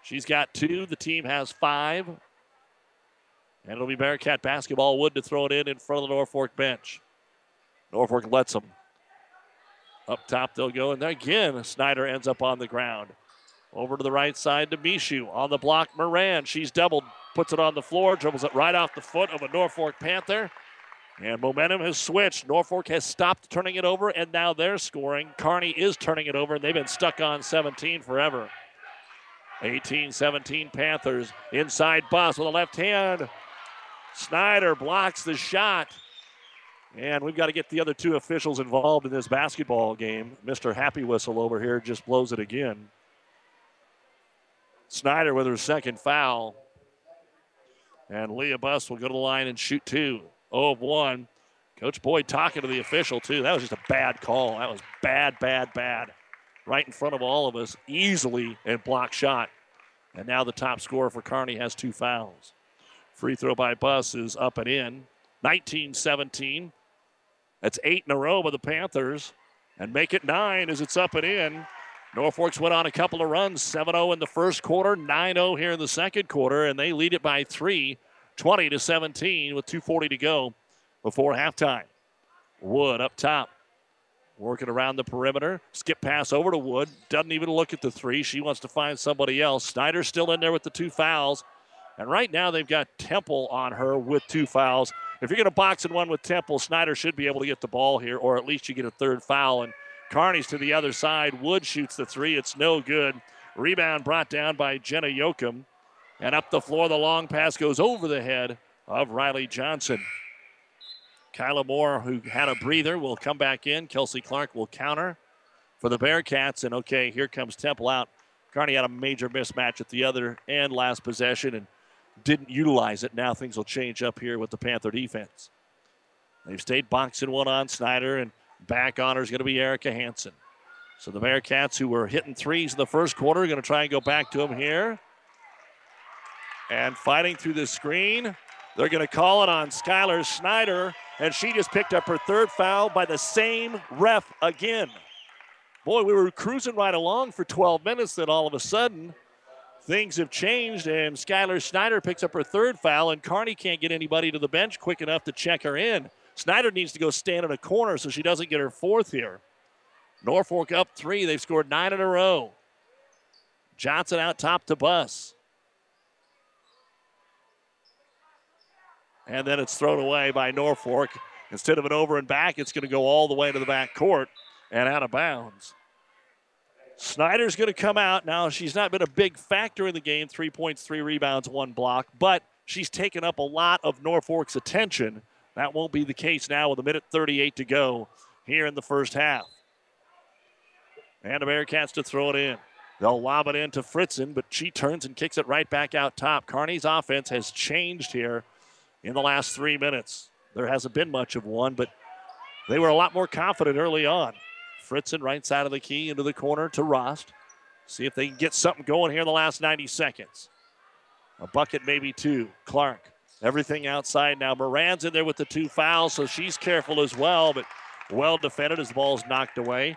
She's got two. The team has five. And it'll be Bearcat basketball. Wood to throw it in in front of the Norfolk bench. Norfolk lets them. Up top they'll go. And again, Snyder ends up on the ground. Over to the right side to Mishu. On the block, Moran. She's doubled. Puts it on the floor. Dribbles it right off the foot of a Norfolk Panther. And momentum has switched. Norfolk has stopped turning it over, and now they're scoring. Kearney is turning it over, and they've been stuck on 17 forever. 18 17 Panthers. Inside Buss with a left hand. Snyder blocks the shot. And we've got to get the other two officials involved in this basketball game. Mr. Happy Whistle over here just blows it again. Snyder with her second foul. And Leah Buss will go to the line and shoot two. 0 of 1. Coach Boyd talking to the official, too. That was just a bad call. That was bad, bad, bad. Right in front of all of us, easily and block shot. And now the top scorer for Kearney has two fouls. Free throw by Buss is up and in. 19 17. That's eight in a row by the Panthers. And make it nine as it's up and in. Norfolk's went on a couple of runs 7 0 in the first quarter, 9 0 here in the second quarter, and they lead it by three, 20 to 17, with 2.40 to go before halftime. Wood up top, working around the perimeter. Skip pass over to Wood. Doesn't even look at the three. She wants to find somebody else. Snyder's still in there with the two fouls. And right now they've got Temple on her with two fouls. If you're going to box in one with Temple, Snyder should be able to get the ball here, or at least you get a third foul. And Kearney's to the other side. Wood shoots the three. It's no good. Rebound brought down by Jenna Yoakum. And up the floor, the long pass goes over the head of Riley Johnson. Kyla Moore, who had a breather, will come back in. Kelsey Clark will counter for the Bearcats. And okay, here comes Temple out. Kearney had a major mismatch at the other end last possession and didn't utilize it. Now things will change up here with the Panther defense. They've stayed boxing one on Snyder, and back on her is going to be Erica Hansen. So the Bearcats, who were hitting threes in the first quarter, are going to try and go back to them here. And fighting through the screen, they're going to call it on Skylar Snyder, and she just picked up her third foul by the same ref again. Boy, we were cruising right along for 12 minutes, then all of a sudden, things have changed, and Skylar Snyder picks up her third foul, and Kearney can't get anybody to the bench quick enough to check her in. Snyder needs to go stand in a corner so she doesn't get her fourth here. Norfolk up three. They've scored nine in a row. Johnson out top to Buss. And then it's thrown away by Norfolk. Instead of an over and back, it's going to go all the way to the back court and out of bounds. Snyder's going to come out. Now, she's not been a big factor in the game three points, three rebounds, one block, but she's taken up a lot of Norfolk's attention. That won't be the case now with a minute 38 to go here in the first half. And the Bearcats to throw it in. They'll lob it in to Fritzen, but she turns and kicks it right back out top. Kearney's offense has changed here in the last three minutes. There hasn't been much of one, but they were a lot more confident early on. Fritzen right side of the key into the corner to Rost. See if they can get something going here in the last 90 seconds. A bucket, maybe two. Clark. Everything outside now. Moran's in there with the two fouls, so she's careful as well, but well defended as the ball's knocked away.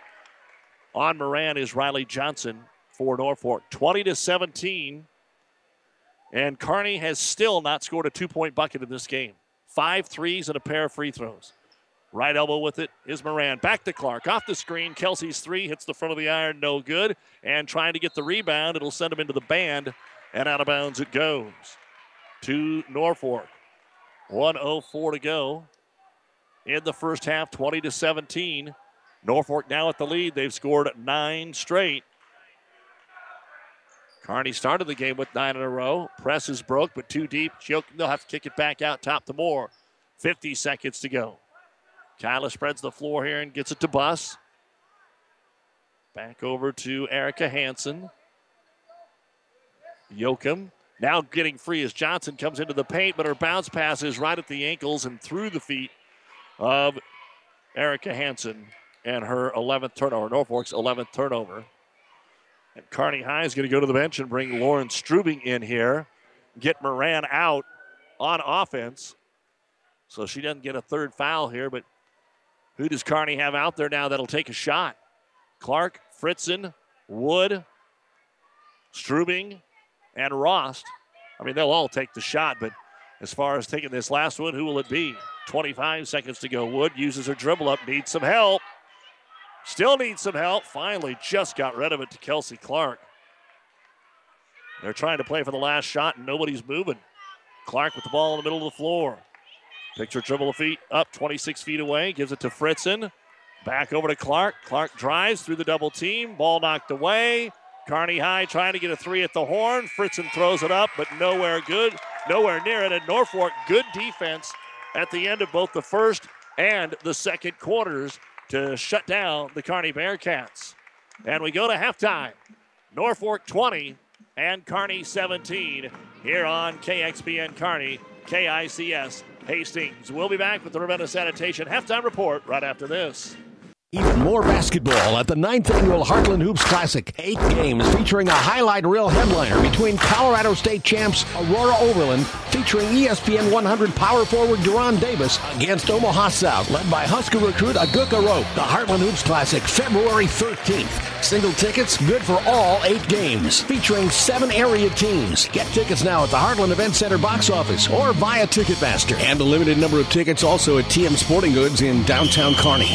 On Moran is Riley Johnson for Norfolk. 20 to 17. And Kearney has still not scored a two point bucket in this game. Five threes and a pair of free throws. Right elbow with it is Moran. Back to Clark. Off the screen. Kelsey's three hits the front of the iron. No good. And trying to get the rebound. It'll send him into the band. And out of bounds it goes to Norfolk. 104 to go in the first half, 20 to 17. Norfolk now at the lead. They've scored nine straight. Kearney started the game with nine in a row. Press is broke, but too deep. They'll have to kick it back out top to Moore. 50 seconds to go. Kyla spreads the floor here and gets it to Buss. Back over to Erica Hansen. Yoakum now getting free as Johnson comes into the paint, but her bounce pass is right at the ankles and through the feet of Erica Hansen and her 11th turnover, Norfolk's 11th turnover. And Kearney High is going to go to the bench and bring Lauren Strubing in here, get Moran out on offense. So she doesn't get a third foul here, but who does Kearney have out there now that'll take a shot? Clark, Fritzen, Wood, Strubing, and Rost. I mean, they'll all take the shot, but as far as taking this last one, who will it be? 25 seconds to go. Wood uses her dribble up, needs some help. Still needs some help. Finally, just got rid of it to Kelsey Clark. They're trying to play for the last shot, and nobody's moving. Clark with the ball in the middle of the floor. Picture dribble feet up 26 feet away, gives it to Fritzen. Back over to Clark. Clark drives through the double team. Ball knocked away. Kearney High trying to get a three at the horn. Fritzen throws it up, but nowhere good, nowhere near it. And Norfolk, good defense at the end of both the first and the second quarters to shut down the Kearney Bearcats. And we go to halftime. Norfolk 20 and Kearney 17 here on KXPN Kearney, KICS Hastings. We'll be back with the Ravenna Sanitation halftime report right after this. Even more basketball at the 9th annual Heartland Hoops Classic. Eight games featuring a highlight reel headliner between Colorado State champs Aurora Overland, featuring ESPN 100 power forward Duron Davis against Omaha South, led by Husker recruit Aguka Rope. The Heartland Hoops Classic, February 13th. Single tickets good for all eight games, featuring seven area teams. Get tickets now at the Heartland Event Center box office or via Ticketmaster. And a limited number of tickets also at TM Sporting Goods in downtown Kearney.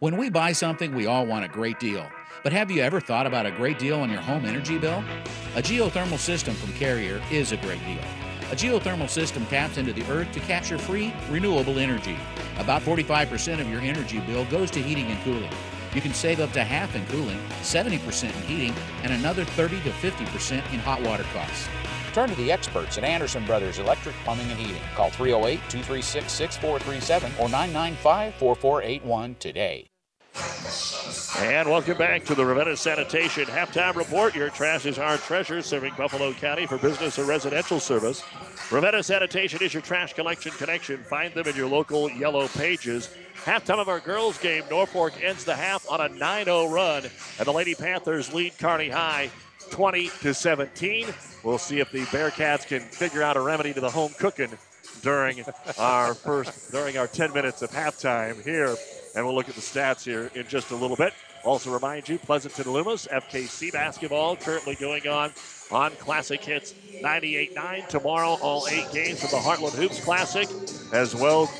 When we buy something, we all want a great deal. But have you ever thought about a great deal on your home energy bill? A geothermal system from Carrier is a great deal. A geothermal system taps into the earth to capture free, renewable energy. About 45% of your energy bill goes to heating and cooling. You can save up to half in cooling, 70% in heating, and another 30 to 50% in hot water costs. Turn to the experts at Anderson Brothers Electric Plumbing and Heating. Call 308 236 6437 or 995 4481 today. And welcome back to the Ravenna Sanitation Halftime Report. Your trash is our treasure, serving Buffalo County for business or residential service. Ravenna Sanitation is your trash collection connection. Find them in your local yellow pages. Halftime of our girls' game, Norfolk ends the half on a 9 0 run, and the Lady Panthers lead Kearney High 20 to 17. We'll see if the Bearcats can figure out a remedy to the home cooking during our first during our 10 minutes of halftime here. And we'll look at the stats here in just a little bit. Also remind you, Pleasanton Loomis, FKC basketball currently going on on Classic Hits 98.9. Tomorrow, all eight games of the Heartland Hoops Classic, as well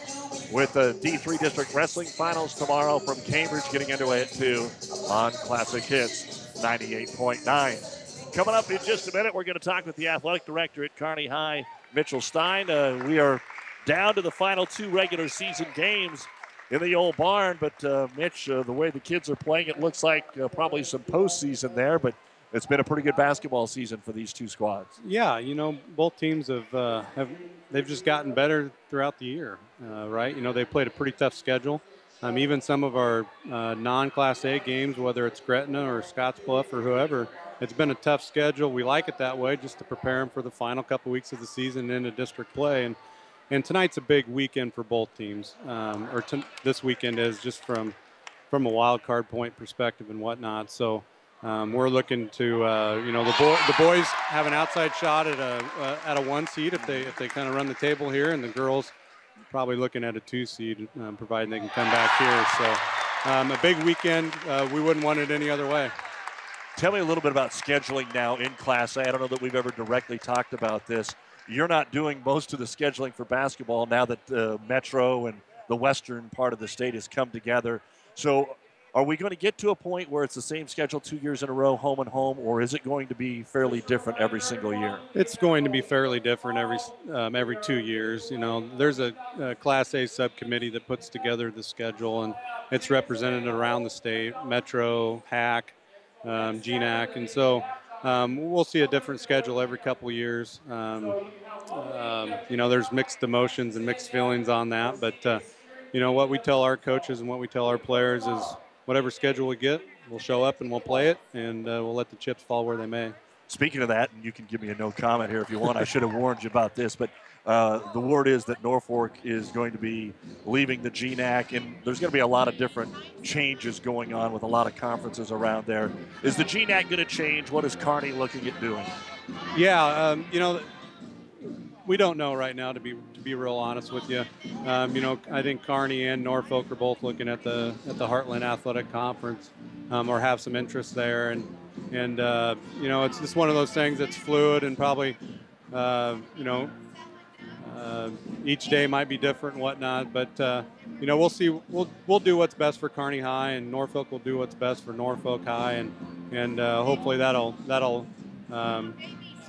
with the D3 District Wrestling Finals tomorrow from Cambridge getting underway at 2 on Classic Hits 98.9. Coming up in just a minute, we're going to talk with the athletic director at Kearney High, Mitchell Stein. Uh, we are down to the final two regular season games in the old barn, but uh, Mitch, uh, the way the kids are playing, it looks like uh, probably some postseason there, but it's been a pretty good basketball season for these two squads. Yeah, you know, both teams have uh, have they've just gotten better throughout the year, uh, right? You know, they played a pretty tough schedule. Um, even some of our uh, non-Class A games, whether it's Gretna or Scottsbluff or whoever, it's been a tough schedule. We like it that way, just to prepare them for the final couple weeks of the season into district play. And and tonight's a big weekend for both teams, um, or t- this weekend is just from from a wild card point perspective and whatnot. So. Um, we're looking to, uh, you know, the, boy, the boys have an outside shot at a uh, at a one seed if they if they kind of run the table here, and the girls probably looking at a two seed, um, providing they can come back here. So um, a big weekend. Uh, we wouldn't want it any other way. Tell me a little bit about scheduling now in Class. I don't know that we've ever directly talked about this. You're not doing most of the scheduling for basketball now that uh, Metro and the western part of the state has come together. So are we going to get to a point where it's the same schedule two years in a row, home and home, or is it going to be fairly different every single year? It's going to be fairly different every um, every two years. You know, there's a, a, Class A subcommittee that puts together the schedule, and it's represented around the state, Metro, Hack, um, GNAC, and so um, we'll see a different schedule every couple years. Um, um, you know, there's mixed emotions and mixed feelings on that, but uh, you know what we tell our coaches and what we tell our players is whatever schedule we get, we'll show up and we'll play it, and uh, we'll let the chips fall where they may. Speaking of that, and you can give me a no comment here if you want. I should have warned you about this, but uh, the word is that Norfolk is going to be leaving the GNAC, and there's going to be a lot of different changes going on with a lot of conferences around there. Is the GNAC going to change? What is Kearney looking at doing? Yeah, um, you know, we don't know right now to be to be real honest with you. Um, you know, I think Kearney and Norfolk are both looking at the at the Heartland Athletic Conference, um, or have some interest there, and and uh, you know, it's just one of those things that's fluid and probably, uh, you know, uh, each day might be different and whatnot. But uh, you know, we'll see. We'll we'll do what's best for Kearney High, and Norfolk will do what's best for Norfolk High, and and uh, hopefully that'll that'll um,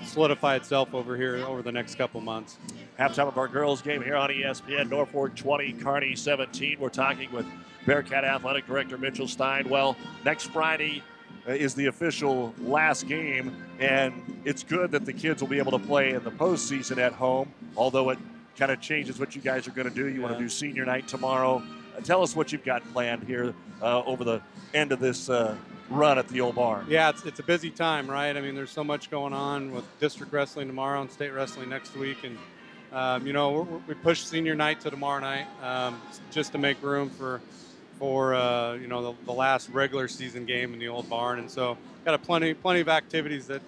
solidify itself over here over the next couple months. Halftime of our girls' game here on ESPN. Norfolk 20, Kearney 17. We're talking with Bearcat Athletic Director Mitchell Stein. Well, next Friday is the official last game, and it's good that the kids will be able to play in the postseason at home, although it kind of changes what you guys are going to do. You want to do senior night tomorrow. Uh, tell us what you've got planned here uh, over the end of this uh, run at the old barn. Yeah, it's, it's a busy time, right? I mean, there's so much going on with district wrestling tomorrow and state wrestling next week, and um, you know we we pushed senior night to tomorrow night um, just to make room for for uh, you know the, the, last regular season game in the old barn, and so got a plenty plenty of activities that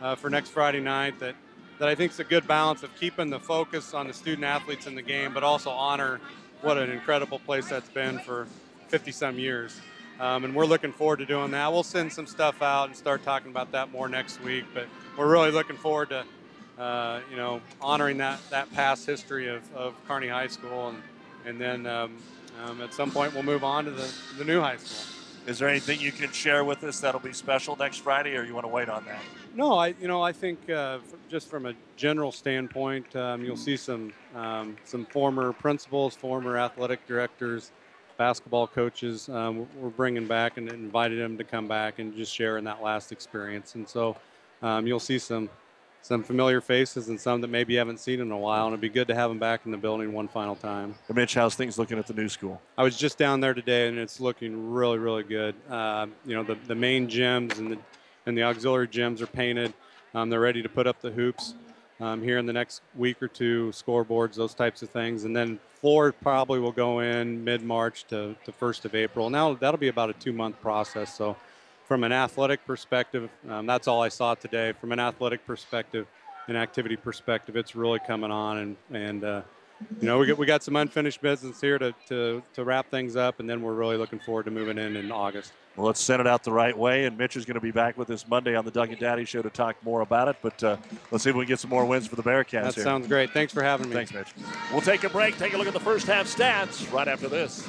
uh, for next Friday night that that I think is a good balance of keeping the focus on the student athletes in the game, but also honor what an incredible place that's been for 50 some years. Um, and we're looking forward to doing that. We'll send some stuff out and start talking about that more next week. But we're really looking forward to, uh, you know, honoring that that past history of, of Kearney High School, and and then um, um, at some point we'll move on to the, the new high school. Is there anything you can share with us that'll be special next Friday, or you want to wait on that? No, I you know I think uh, just from a general standpoint, um, you'll see some um, some former principals, former athletic directors, basketball coaches. Um, we're bringing back and invited them to come back and just share in that last experience. And so um, you'll see some some familiar faces and some that maybe you haven't seen in a while. And it'd be good to have them back in the building one final time. Mitch, how's things looking at the new school? I was just down there today, and it's looking really, really good. Uh, you know, the, the main gyms and the and the auxiliary gyms are painted. Um, they're ready to put up the hoops um, here in the next week or two, scoreboards, those types of things, and then floor probably will go in mid March to the first of April. Now that'll be about a two month process. So from an athletic perspective, um, that's all I saw today. From an athletic perspective, an activity perspective, it's really coming on, and and uh, you know we got we got some unfinished business here to, to to wrap things up, and then we're really looking forward to moving in in August. Well, let's send it out the right way, and Mitch is going to be back with us Monday on the Doug and Daddy Show to talk more about it. But uh, let's see if we can get some more wins for the Bearcats. That here. sounds great. Thanks for having me. Thanks, Mitch. We'll take a break. Take a look at the first half stats right after this.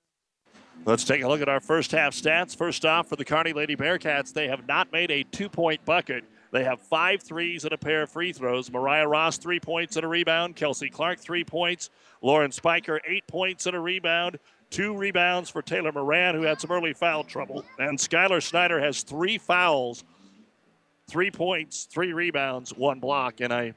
Let's take a look at our first half stats. First off, for the Kearney Lady Bearcats, they have not made a two point bucket. They have five threes and a pair of free throws. Mariah Ross, three points and a rebound. Kelsey Clark, three points. Lauren Spiker, eight points and a rebound. Two rebounds for Taylor Moran, who had some early foul trouble. And Skylar Snyder has three fouls, three points, three rebounds, one block. And I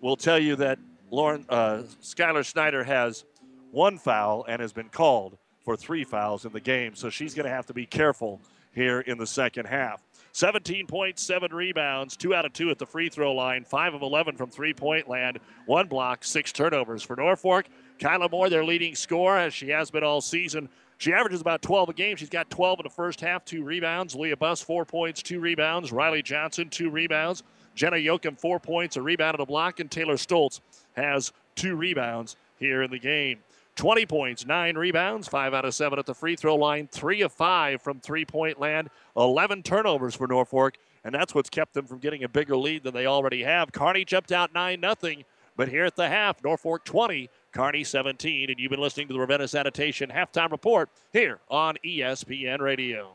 will tell you that Lauren uh, Skylar Snyder has one foul and has been called for three fouls in the game. So she's going to have to be careful here in the second half. 17 points, seven rebounds, two out of two at the free throw line, five of 11 from three point land, one block, six turnovers for Norfolk. Kyla Moore, their leading scorer, as she has been all season. She averages about 12 a game. She's got 12 in the first half, two rebounds. Leah Buss, four points, two rebounds. Riley Johnson, two rebounds. Jenna Yoakum, four points, a rebound and a block. And Taylor Stoltz has two rebounds here in the game. 20 points, nine rebounds, five out of seven at the free throw line, three of five from three point land, 11 turnovers for Norfolk, and that's what's kept them from getting a bigger lead than they already have. Kearney jumped out 9 nothing, but here at the half, Norfolk 20, Kearney 17, and you've been listening to the Ravenna Sanitation halftime report here on ESPN Radio.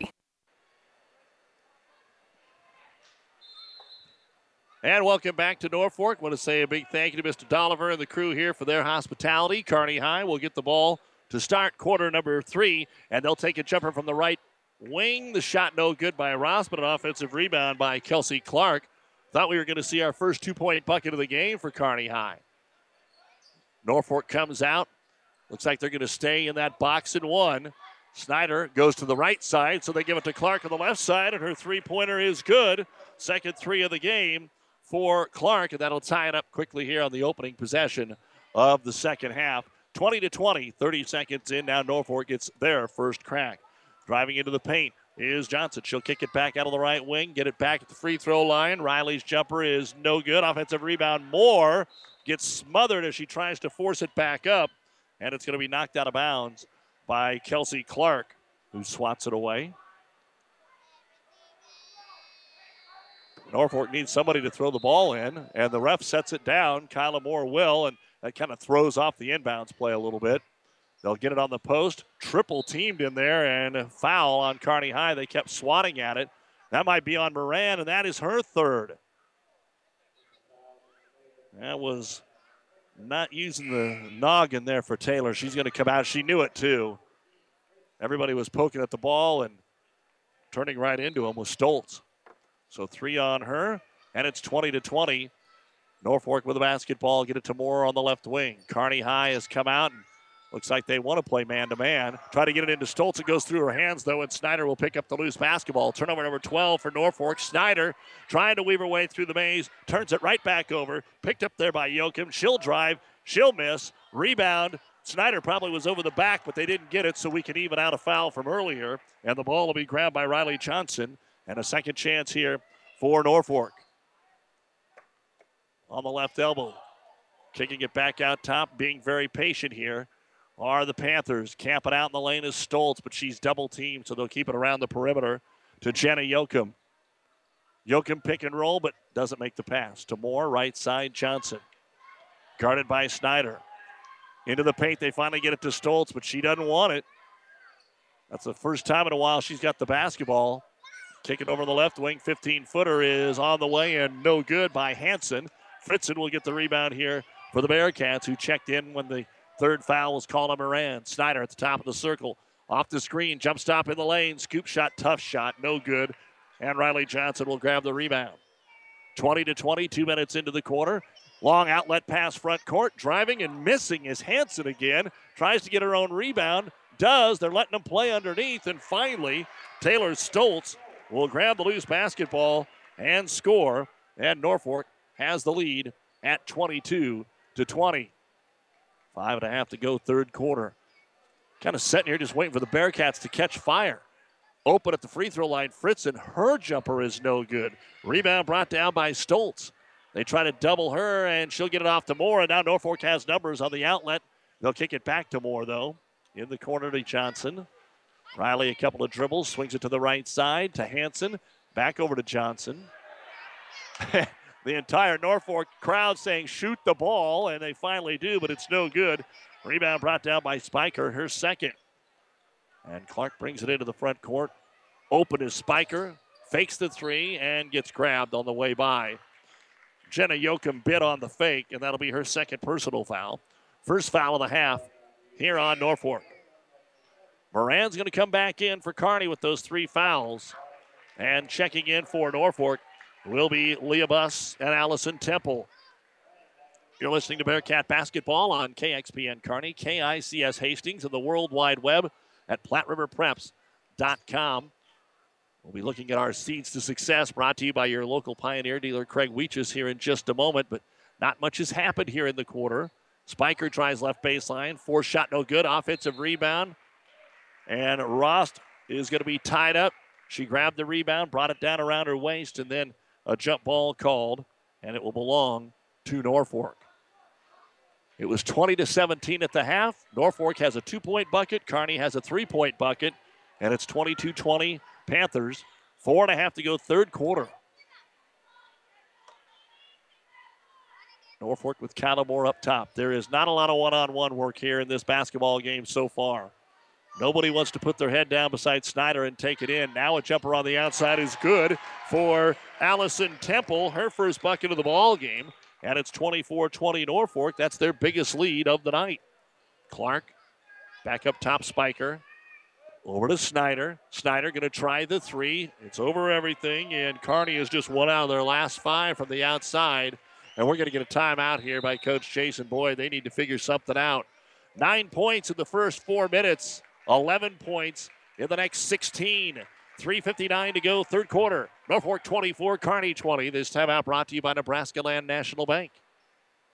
And welcome back to Norfolk. Want to say a big thank you to Mr. Dolliver and the crew here for their hospitality. Kearney High will get the ball to start quarter number three, and they'll take a jumper from the right wing. The shot no good by Ross, but an offensive rebound by Kelsey Clark. Thought we were going to see our first two point bucket of the game for Kearney High. Norfolk comes out. Looks like they're going to stay in that box and one. Snyder goes to the right side, so they give it to Clark on the left side, and her three pointer is good. Second three of the game for Clark, and that'll tie it up quickly here on the opening possession of the second half. 20 to 20, 30 seconds in. Now Norfolk gets their first crack. Driving into the paint is Johnson. She'll kick it back out of the right wing, get it back at the free throw line. Riley's jumper is no good. Offensive rebound, Moore gets smothered as she tries to force it back up, and it's going to be knocked out of bounds by Kelsey Clark, who swats it away. Norfolk needs somebody to throw the ball in, and the ref sets it down. Kyla Moore will, and that kind of throws off the inbounds play a little bit. They'll get it on the post, triple teamed in there, and foul on Kearney High. They kept swatting at it. That might be on Moran, and that is her third. That was not using the noggin there for Taylor. She's going to come out. She knew it too. Everybody was poking at the ball and turning right into him with Stoltz. So three on her, and it's 20 to 20. Norfolk with the basketball, get it to Moore on the left wing. Kearney High has come out and looks like they want to play man to man. Try to get it into Stoltz. It goes through her hands though, and Snyder will pick up the loose basketball. Turnover number 12 for Norfolk. Snyder trying to weave her way through the maze, turns it right back over. Picked up there by Yoakum. She'll drive, she'll miss. Rebound. Snyder probably was over the back, but they didn't get it, so we can even out a foul from earlier. And the ball will be grabbed by Riley Johnson. And a second chance here for Norfolk. On the left elbow. Kicking it back out top, being very patient here are the Panthers. Camping out in the lane is Stoltz, but she's double teamed, so they'll keep it around the perimeter to Jenna Yoakum. Yoakum pick and roll, but doesn't make the pass. To Moore, right side, Johnson. Guarded by Snyder. Into the paint, they finally get it to Stoltz, but she doesn't want it. That's the first time in a while she's got the basketball. Kick it over the left wing. 15 footer is on the way and no good by Hanson. Fritzen will get the rebound here for the Bearcats, who checked in when the third foul was called on Moran. Snyder at the top of the circle. Off the screen. Jump stop in the lane. Scoop shot, tough shot. No good. And Riley Johnson will grab the rebound. 20 to 20, two minutes into the quarter. Long outlet pass front court. Driving and missing is Hanson again. Tries to get her own rebound. Does. They're letting him play underneath. And finally, Taylor Stoltz will grab the loose basketball and score. And Norfolk has the lead at 22 to 20. Five and a half to go, third quarter. Kind of sitting here just waiting for the Bearcats to catch fire. Open at the free throw line. Fritzen, her jumper is no good. Rebound brought down by Stoltz. They try to double her, and she'll get it off to Moore. And now Norfolk has numbers on the outlet. They'll kick it back to Moore, though. In the corner to Johnson. Riley, a couple of dribbles, swings it to the right side to Hanson. Back over to Johnson. [laughs] the entire Norfolk crowd saying, shoot the ball, and they finally do, but it's no good. Rebound brought down by Spiker, her second. And Clark brings it into the front court. Open is Spiker, fakes the three, and gets grabbed on the way by. Jenna Yoakum bit on the fake, and that'll be her second personal foul. First foul of the half here on Norfolk. Moran's going to come back in for Kearney with those three fouls. And checking in for Norfolk will be Leah Buss and Allison Temple. You're listening to Bearcat Basketball on KXPN Carney, KICS Hastings, and the World Wide Web at PlatteRiverPreps.com. We'll be looking at our seeds to success brought to you by your local Pioneer dealer, Craig Weeches, here in just a moment, but not much has happened here in the quarter. Spiker tries left baseline, four shot no good, offensive rebound. And Rost is going to be tied up. She grabbed the rebound, brought it down around her waist, and then a jump ball called, and it will belong to Norfolk. It was 20 to 17 at the half. Norfolk has a two point bucket, Kearney has a three point bucket, and it's 22 20 Panthers. Four and a half to go, third quarter. Norfolk with Kyla Moore up top. There is not a lot of one on one work here in this basketball game so far. Nobody wants to put their head down beside Snyder and take it in. Now a jumper on the outside is good for Allison Temple, her first bucket of the ball game. And it's 24 20 Norfolk. That's their biggest lead of the night. Clark back up top, Spiker. Over to Snyder. Snyder going to try the three. It's over everything, and Kearney has just one out of their last five from the outside. And we're going to get a timeout here by Coach Jason Boyd. They need to figure something out. Nine points in the first four minutes, 11 points in the next 16. 3.59 to go, third quarter. Norfolk 24, Kearney 20. This timeout brought to you by Nebraska Land National Bank.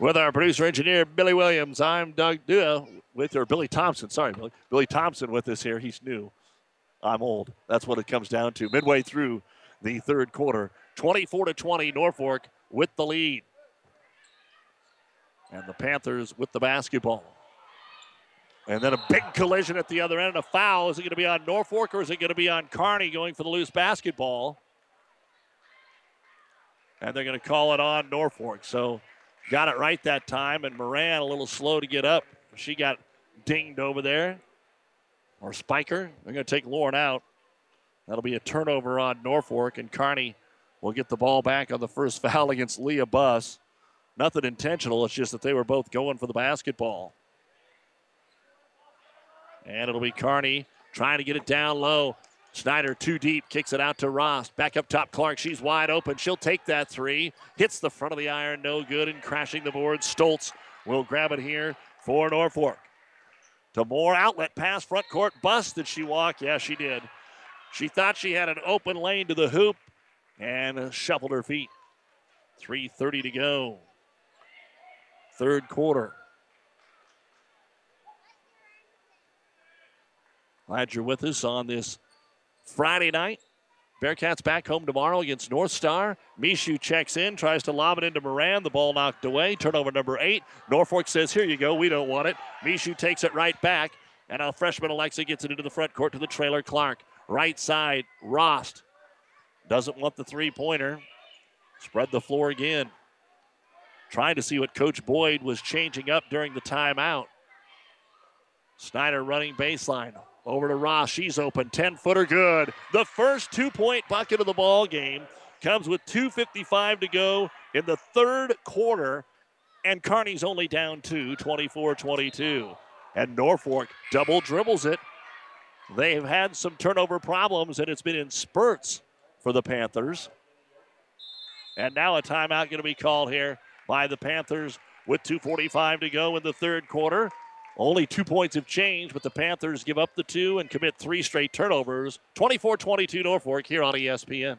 With our producer engineer Billy Williams, I'm Doug Dua with or Billy Thompson. Sorry, Billy. Billy Thompson with us here. He's new. I'm old. That's what it comes down to. Midway through the third quarter, 24 to 20, Norfolk with the lead, and the Panthers with the basketball. And then a big collision at the other end. A foul. Is it going to be on Norfolk or is it going to be on Kearney going for the loose basketball? And they're going to call it on Norfolk. So got it right that time. And Moran a little slow to get up. She got dinged over there. Or Spiker. They're going to take Lauren out. That'll be a turnover on Norfolk. And Kearney will get the ball back on the first [laughs] foul against Leah Buss. Nothing intentional. It's just that they were both going for the basketball. And it'll be Kearney trying to get it down low. Snyder too deep, kicks it out to Ross. Back up top, Clark. She's wide open. She'll take that three. Hits the front of the iron, no good, and crashing the board. Stoltz will grab it here for Norfolk. To Moore outlet pass, front court bust. Did she walk? Yeah, she did. She thought she had an open lane to the hoop and shuffled her feet. 3.30 to go. Third quarter. Glad you're with us on this Friday night. Bearcats back home tomorrow against North Star. Mishu checks in, tries to lob it into Moran. The ball knocked away. Turnover number eight. Norfolk says, Here you go. We don't want it. Mishu takes it right back. And now freshman Alexa gets it into the front court to the trailer Clark. Right side, Rost. Doesn't want the three pointer. Spread the floor again. Trying to see what Coach Boyd was changing up during the timeout. Snyder running baseline. Over to Ross. She's open. 10 footer good. The first two point bucket of the ball game comes with 2.55 to go in the third quarter. And Kearney's only down two, 24 22. And Norfolk double dribbles it. They've had some turnover problems, and it's been in spurts for the Panthers. And now a timeout going to be called here by the Panthers with 2.45 to go in the third quarter. Only two points have changed, but the Panthers give up the two and commit three straight turnovers. 24 22 Norfolk here on ESPN.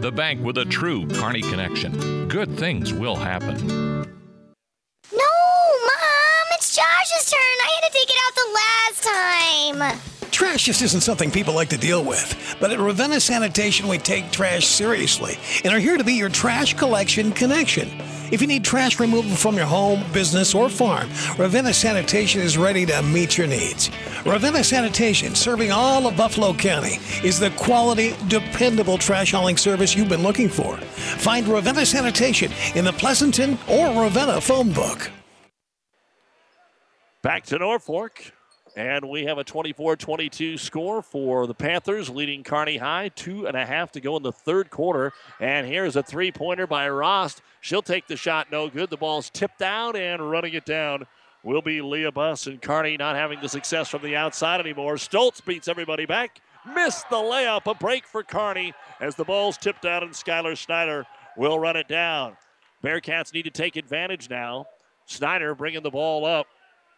the bank with a true Kearney connection. Good things will happen. No, Mom! It's Josh's turn! I had to take it out the last time! Trash just isn't something people like to deal with. But at Ravenna Sanitation, we take trash seriously and are here to be your trash collection connection. If you need trash removal from your home, business, or farm, Ravenna Sanitation is ready to meet your needs. Ravenna Sanitation, serving all of Buffalo County, is the quality, dependable trash hauling service you've been looking for. Find Ravenna Sanitation in the Pleasanton or Ravenna phone book. Back to Norfolk. And we have a 24 22 score for the Panthers, leading Kearney High. Two and a half to go in the third quarter. And here's a three pointer by Rost. She'll take the shot, no good. The ball's tipped out, and running it down will be Leah Buss. And Kearney not having the success from the outside anymore. Stoltz beats everybody back. Missed the layup. A break for Kearney as the ball's tipped out, and Skylar Snyder will run it down. Bearcats need to take advantage now. Snyder bringing the ball up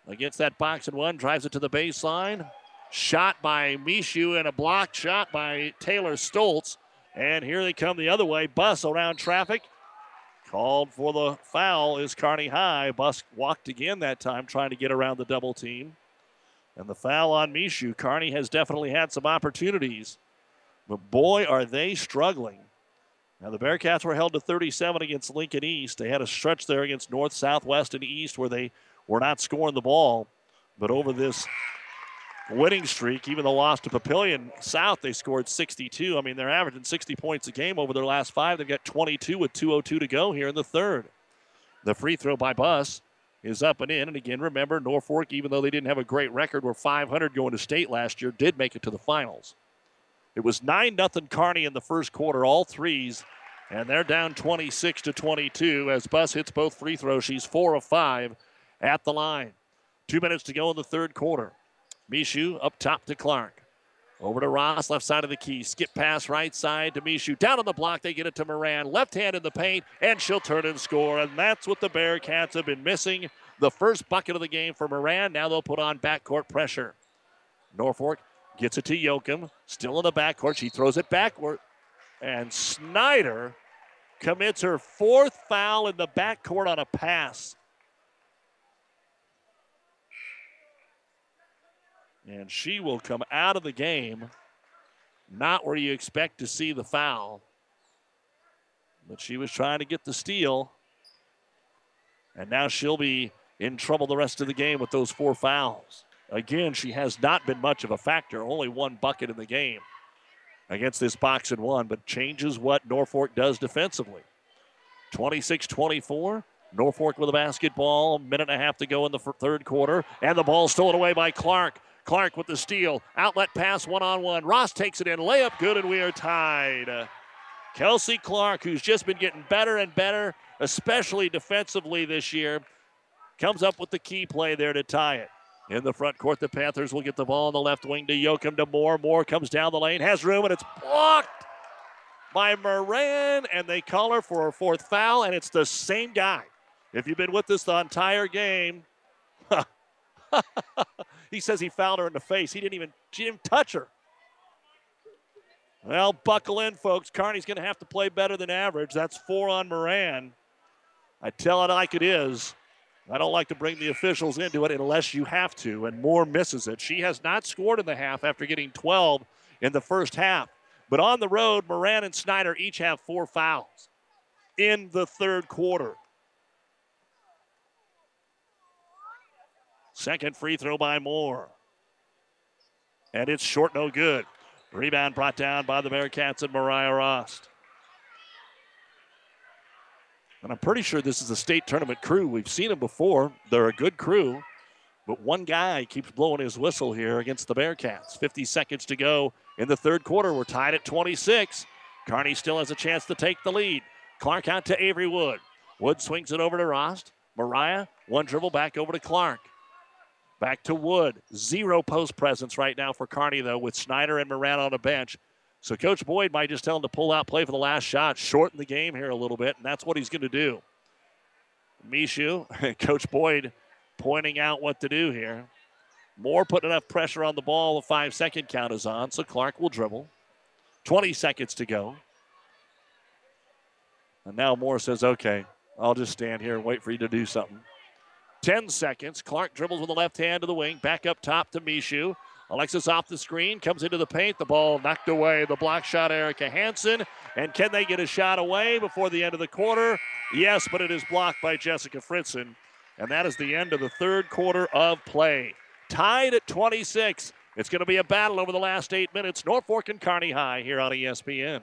against that box and one, drives it to the baseline. Shot by Mishu and a blocked shot by Taylor Stoltz. And here they come the other way. Buss around traffic. Called for the foul is Kearney High. Buss walked again that time, trying to get around the double team. And the foul on Mishu. Kearney has definitely had some opportunities. But boy, are they struggling. Now, the Bearcats were held to 37 against Lincoln East. They had a stretch there against North, Southwest, and East where they were not scoring the ball. But over this winning streak, even the loss to Papillion South, they scored 62. I mean, they're averaging 60 points a game over their last five. They've got 22 with 2.02 to go here in the third. The free throw by Buss is up and in. And again, remember, Norfolk, even though they didn't have a great record, were 500 going to state last year, did make it to the finals. It was 9 0 Kearney in the first quarter, all threes, and they're down 26 to 22 as Buss hits both free throws. She's 4 of 5 at the line. Two minutes to go in the third quarter. Mishu up top to Clark. Over to Ross, left side of the key. Skip pass right side to Mishu. Down on the block, they get it to Moran. Left hand in the paint, and she'll turn and score. And that's what the Bearcats have been missing. The first bucket of the game for Moran. Now they'll put on backcourt pressure. Norfolk gets it to Yoakum. Still in the backcourt. She throws it backward. And Snyder commits her fourth foul in the backcourt on a pass. And she will come out of the game, not where you expect to see the foul. But she was trying to get the steal. And now she'll be in trouble the rest of the game with those four fouls. Again, she has not been much of a factor, only one bucket in the game against this box and one, but changes what Norfolk does defensively. 26 24. Norfolk with a basketball, a minute and a half to go in the third quarter, and the ball stolen away by Clark. Clark with the steal. Outlet pass one on one. Ross takes it in. Layup good, and we are tied. Uh, Kelsey Clark, who's just been getting better and better, especially defensively this year, comes up with the key play there to tie it. In the front court, the Panthers will get the ball on the left wing to Yoakum to Moore. Moore comes down the lane, has room, and it's blocked by Moran, and they call her for a fourth foul, and it's the same guy. If you've been with us the entire game, [laughs] he says he fouled her in the face. He didn't even, she didn't touch her. Well, buckle in, folks. Kearney's going to have to play better than average. That's four on Moran. I tell it like it is. I don't like to bring the officials into it unless you have to, and Moore misses it. She has not scored in the half after getting 12 in the first half. But on the road, Moran and Snyder each have four fouls in the third quarter. Second free throw by Moore. And it's short, no good. Rebound brought down by the Bearcats and Mariah Rost. And I'm pretty sure this is a state tournament crew. We've seen them before. They're a good crew. But one guy keeps blowing his whistle here against the Bearcats. 50 seconds to go in the third quarter. We're tied at 26. Kearney still has a chance to take the lead. Clark out to Avery Wood. Wood swings it over to Rost. Mariah, one dribble back over to Clark. Back to Wood. Zero post presence right now for Kearney, though, with Snyder and Moran on the bench. So Coach Boyd might just tell him to pull out, play for the last shot, shorten the game here a little bit, and that's what he's going to do. Mishu, [laughs] Coach Boyd pointing out what to do here. Moore putting enough pressure on the ball. The five second count is on, so Clark will dribble. 20 seconds to go. And now Moore says, okay, I'll just stand here and wait for you to do something. 10 seconds. Clark dribbles with the left hand to the wing. Back up top to Mishu. Alexis off the screen, comes into the paint. The ball knocked away. The block shot, Erica Hansen. And can they get a shot away before the end of the quarter? Yes, but it is blocked by Jessica Fritzen. And that is the end of the third quarter of play. Tied at 26. It's going to be a battle over the last eight minutes. Norfolk and Kearney High here on ESPN.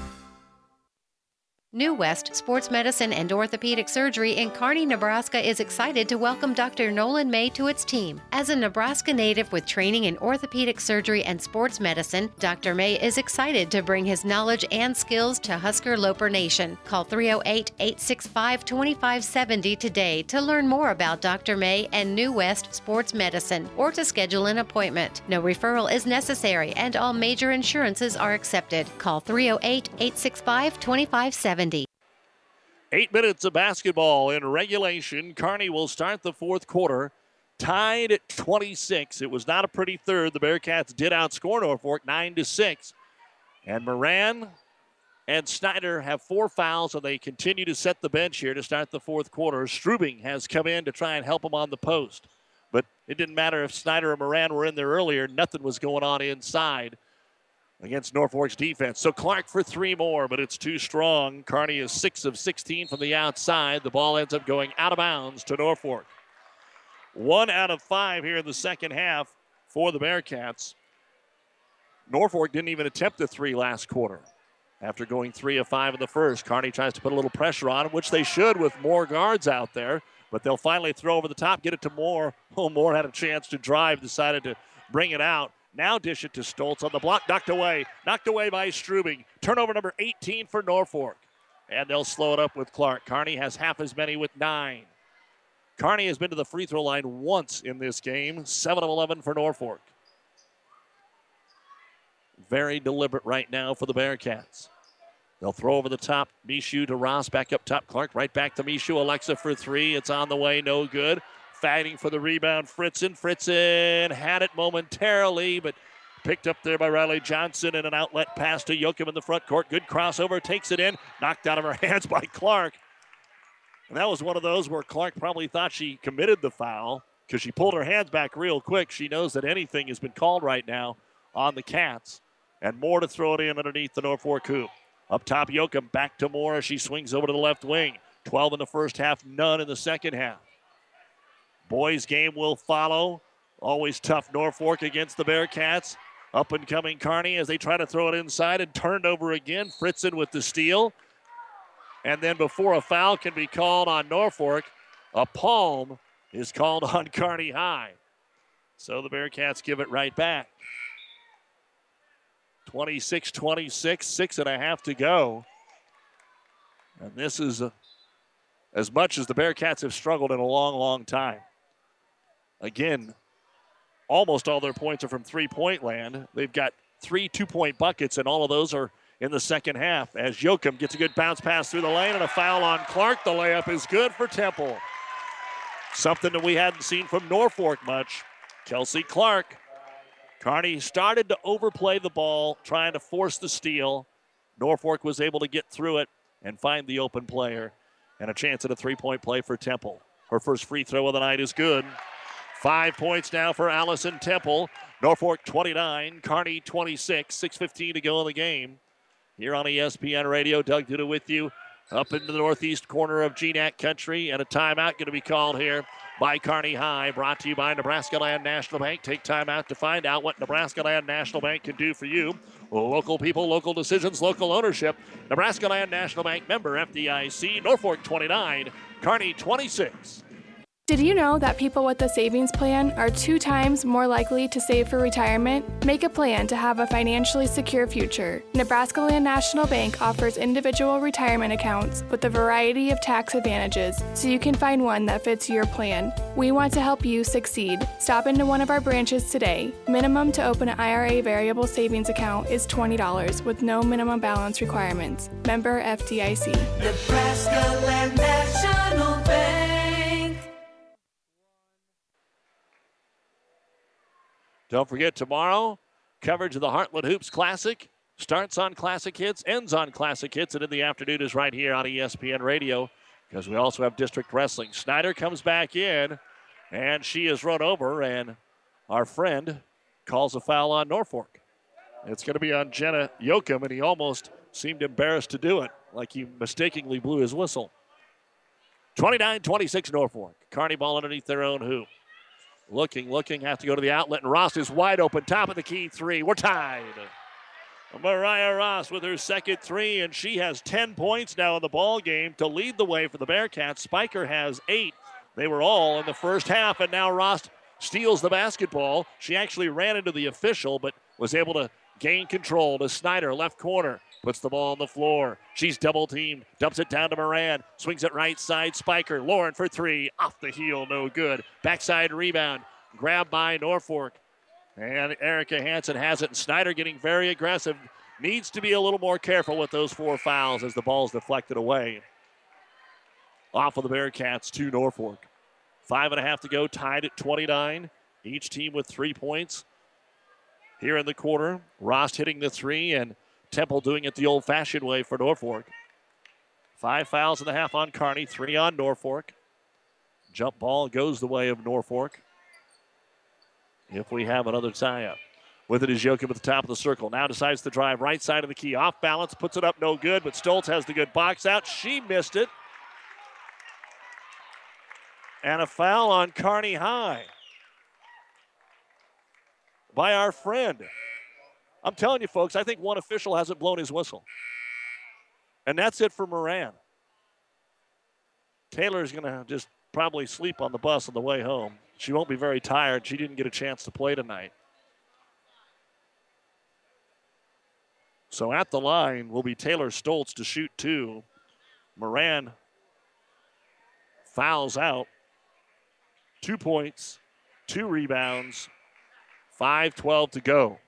New West Sports Medicine and Orthopedic Surgery in Kearney, Nebraska is excited to welcome Dr. Nolan May to its team. As a Nebraska native with training in orthopedic surgery and sports medicine, Dr. May is excited to bring his knowledge and skills to Husker Loper Nation. Call 308 865 2570 today to learn more about Dr. May and New West Sports Medicine or to schedule an appointment. No referral is necessary and all major insurances are accepted. Call 308 865 2570. Eight minutes of basketball in regulation. Kearney will start the fourth quarter tied at 26. It was not a pretty third. The Bearcats did outscore Norfolk 9 to 6. And Moran and Snyder have four fouls, and they continue to set the bench here to start the fourth quarter. Strubing has come in to try and help him on the post. But it didn't matter if Snyder or Moran were in there earlier, nothing was going on inside against Norfolk's defense. So Clark for three more, but it's too strong. Kearney is six of 16 from the outside. The ball ends up going out of bounds to Norfolk. One out of five here in the second half for the Bearcats. Norfolk didn't even attempt the three last quarter. After going three of five in the first, Kearney tries to put a little pressure on which they should with more guards out there. But they'll finally throw over the top, get it to Moore. [laughs] Oh, Moore had a chance to drive, decided to bring it out. Now dish it to Stoltz on the block, knocked away. Knocked away by Strubing. Turnover number 18 for Norfolk. And they'll slow it up with Clark. Kearney has half as many with nine. Carney has been to the free throw line once in this game, 7 of 11 for Norfolk. Very deliberate right now for the Bearcats. They'll throw over the top. Mishu to Ross. Back up top. Clark right back to Mishu. Alexa for three. It's on the way. No good. Fighting for the rebound. Fritzen. Fritzen had it momentarily, but picked up there by Riley Johnson and an outlet pass to Yoakum in the front court. Good crossover. Takes it in. Knocked out of her [laughs] hands by Clark. And that was one of those where Clark probably thought she committed the foul because she pulled her hands back real quick. She knows that anything has been called right now on the Cats. And more to throw it in underneath the Norfolk hoop. Up top, Yoakum back to Moore as she swings over to the left wing. 12 in the first half, none in the second half. Boys game will follow. Always tough Norfolk against the Bearcats. Up and coming Kearney as they try to throw it inside and turned over again. Fritzen with the steal. And then before a foul can be called on Norfolk, a palm is called on Kearney High. So the Bearcats give it right back. 26 26, six and a half to go. And this is a, as much as the Bearcats have struggled in a long, long time. Again, almost all their points are from three point land. They've got three two point buckets, and all of those are in the second half. As Yoakum gets a good bounce pass through the lane and a foul on Clark, the layup is good for Temple. Something that we hadn't seen from Norfolk much. Kelsey Clark Kearney started to overplay the ball, trying to force the steal. Norfolk was able to get through it and find the open player, and a chance at a three point play for Temple. Her first free throw of the night is good. Five points now for Allison Temple. Norfolk 29, Kearney 26, 6.15 to go in the game. Here on ESPN Radio, Doug Duda with you. up into the northeast corner of GNAC country, and a timeout going to be called here by Kearney High. Brought to you by Nebraska Land National Bank. Take time out to find out what Nebraska Land National Bank can do for you. Local people, local decisions, local ownership. Nebraska Land National Bank member FDIC. Norfolk 29, Kearney 26. Did you know that people with a savings plan are two times more likely to save for retirement? Make a plan to have a financially secure future. Nebraska Land National Bank offers individual retirement accounts with a variety of tax advantages, so you can find one that fits your plan. We want to help you succeed. Stop into one of our branches today. Minimum to open an IRA variable savings account is $20 with no minimum balance requirements. Member FDIC. Nebraska Land National Bank. Don't forget tomorrow, coverage of the Heartland Hoops Classic starts on Classic Hits, ends on Classic Hits, and in the afternoon is right here on ESPN Radio because we also have District Wrestling. Snyder comes back in, and she is run over, and our friend calls a foul on Norfolk. It's going to be on Jenna Yoakum, and he almost seemed embarrassed to do it, like he mistakenly blew his whistle. 29 26 Norfolk. Kearney ball underneath their own hoop. Looking, looking, have to go to the outlet, and Ross is wide open, top of the key three. We're tied. Mariah Ross with her second three, and she has 10 points now in the ball game to lead the way for the Bearcats. Spiker has eight. They were all in the first half, and now Ross steals the basketball. She actually ran into the official, but was able to gain control to Snyder, left corner. Puts the ball on the floor. She's double teamed. Dumps it down to Moran. Swings it right side. Spiker. Lauren for three. Off the heel. No good. Backside rebound. Grabbed by Norfolk. And Erica Hansen has it. And Snyder getting very aggressive. Needs to be a little more careful with those four fouls as the ball is deflected away. Off of the Bearcats to Norfolk. Five and a half to go. Tied at 29. Each team with three points. Here in the quarter. Ross hitting the three and Temple doing it the old fashioned way for Norfolk. Five fouls in the half on Kearney, three on Norfolk. Jump ball goes the way of Norfolk. If we have another tie up. With it is Yoakum at the top of the circle. Now decides to drive right side of the key. Off balance, puts it up no good, but Stoltz has the good box out. She missed it. And a foul on Kearney High by our friend. I'm telling you, folks, I think one official hasn't blown his whistle. And that's it for Moran. Taylor is going to just probably sleep on the bus on the way home. She won't be very tired. She didn't get a chance to play tonight. So at the line will be Taylor Stoltz to shoot two. Moran fouls out. Two points, two rebounds, 5 12 to go.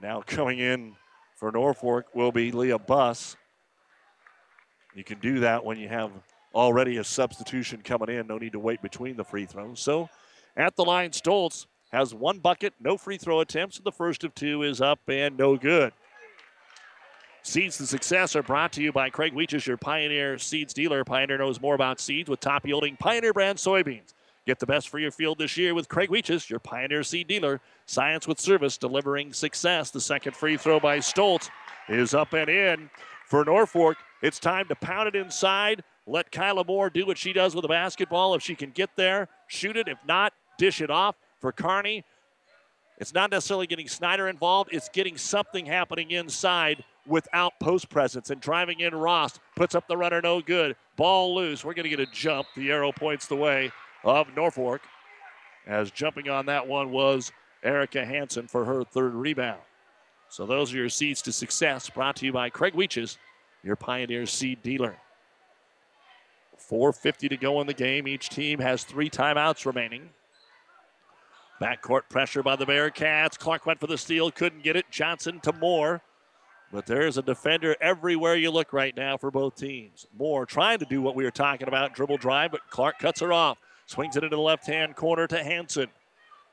And now coming in for Norfolk will be Leah Buss. You can do that when you have already a substitution coming in. No need to wait between the free throws. So at the line, Stoltz has one bucket, no free throw attempts. The first of two is up and no good. Seeds to success are brought to you by Craig Weeches, your Pioneer Seeds dealer. Pioneer knows more about seeds with top yielding Pioneer brand soybeans. Get the best for your field this year with Craig Weeches, your Pioneer Seed dealer. Science with service, delivering success. The second free throw by Stoltz is up and in for Norfolk. It's time to pound it inside. Let Kyla Moore do what she does with the basketball. If she can get there, shoot it. If not, dish it off for Kearney. It's not necessarily getting Snyder involved, it's getting something happening inside without post presence. And driving in Ross puts up the runner, no good. Ball loose. We're going to get a jump. The arrow points the way of Norfolk. As jumping on that one was Erica Hansen for her third rebound. So those are your seeds to success brought to you by Craig Weeches, your Pioneer seed dealer. 4.50 to go in the game. Each team has three timeouts remaining. Backcourt pressure by the Bearcats. Clark went for the steal, couldn't get it. Johnson to Moore. But there's a defender everywhere you look right now for both teams. Moore trying to do what we were talking about dribble drive, but Clark cuts her off. Swings it into the left hand corner to Hansen.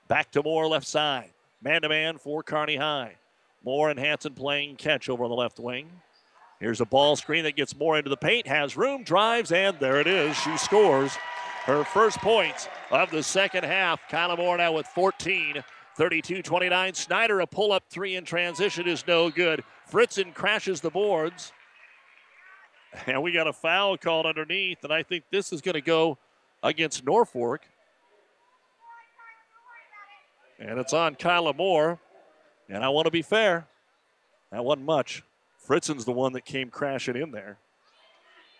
Back to Moore, left side. Man to man for Kearney High. Moore and Hansen playing catch over on the left wing. Here's a ball screen that gets Moore into the paint, has room, drives, and there it is. She scores. her first points of the second half. Kyla Moore now with 14. 32 29. Snyder, a pull up three in transition is no good. Fritzen crashes the boards. And we got a foul called underneath, and I think this is going to go against Norfolk. And it's on Kyla Moore. And I want to be fair. That wasn't much. Fritzen's the one that came crashing in there.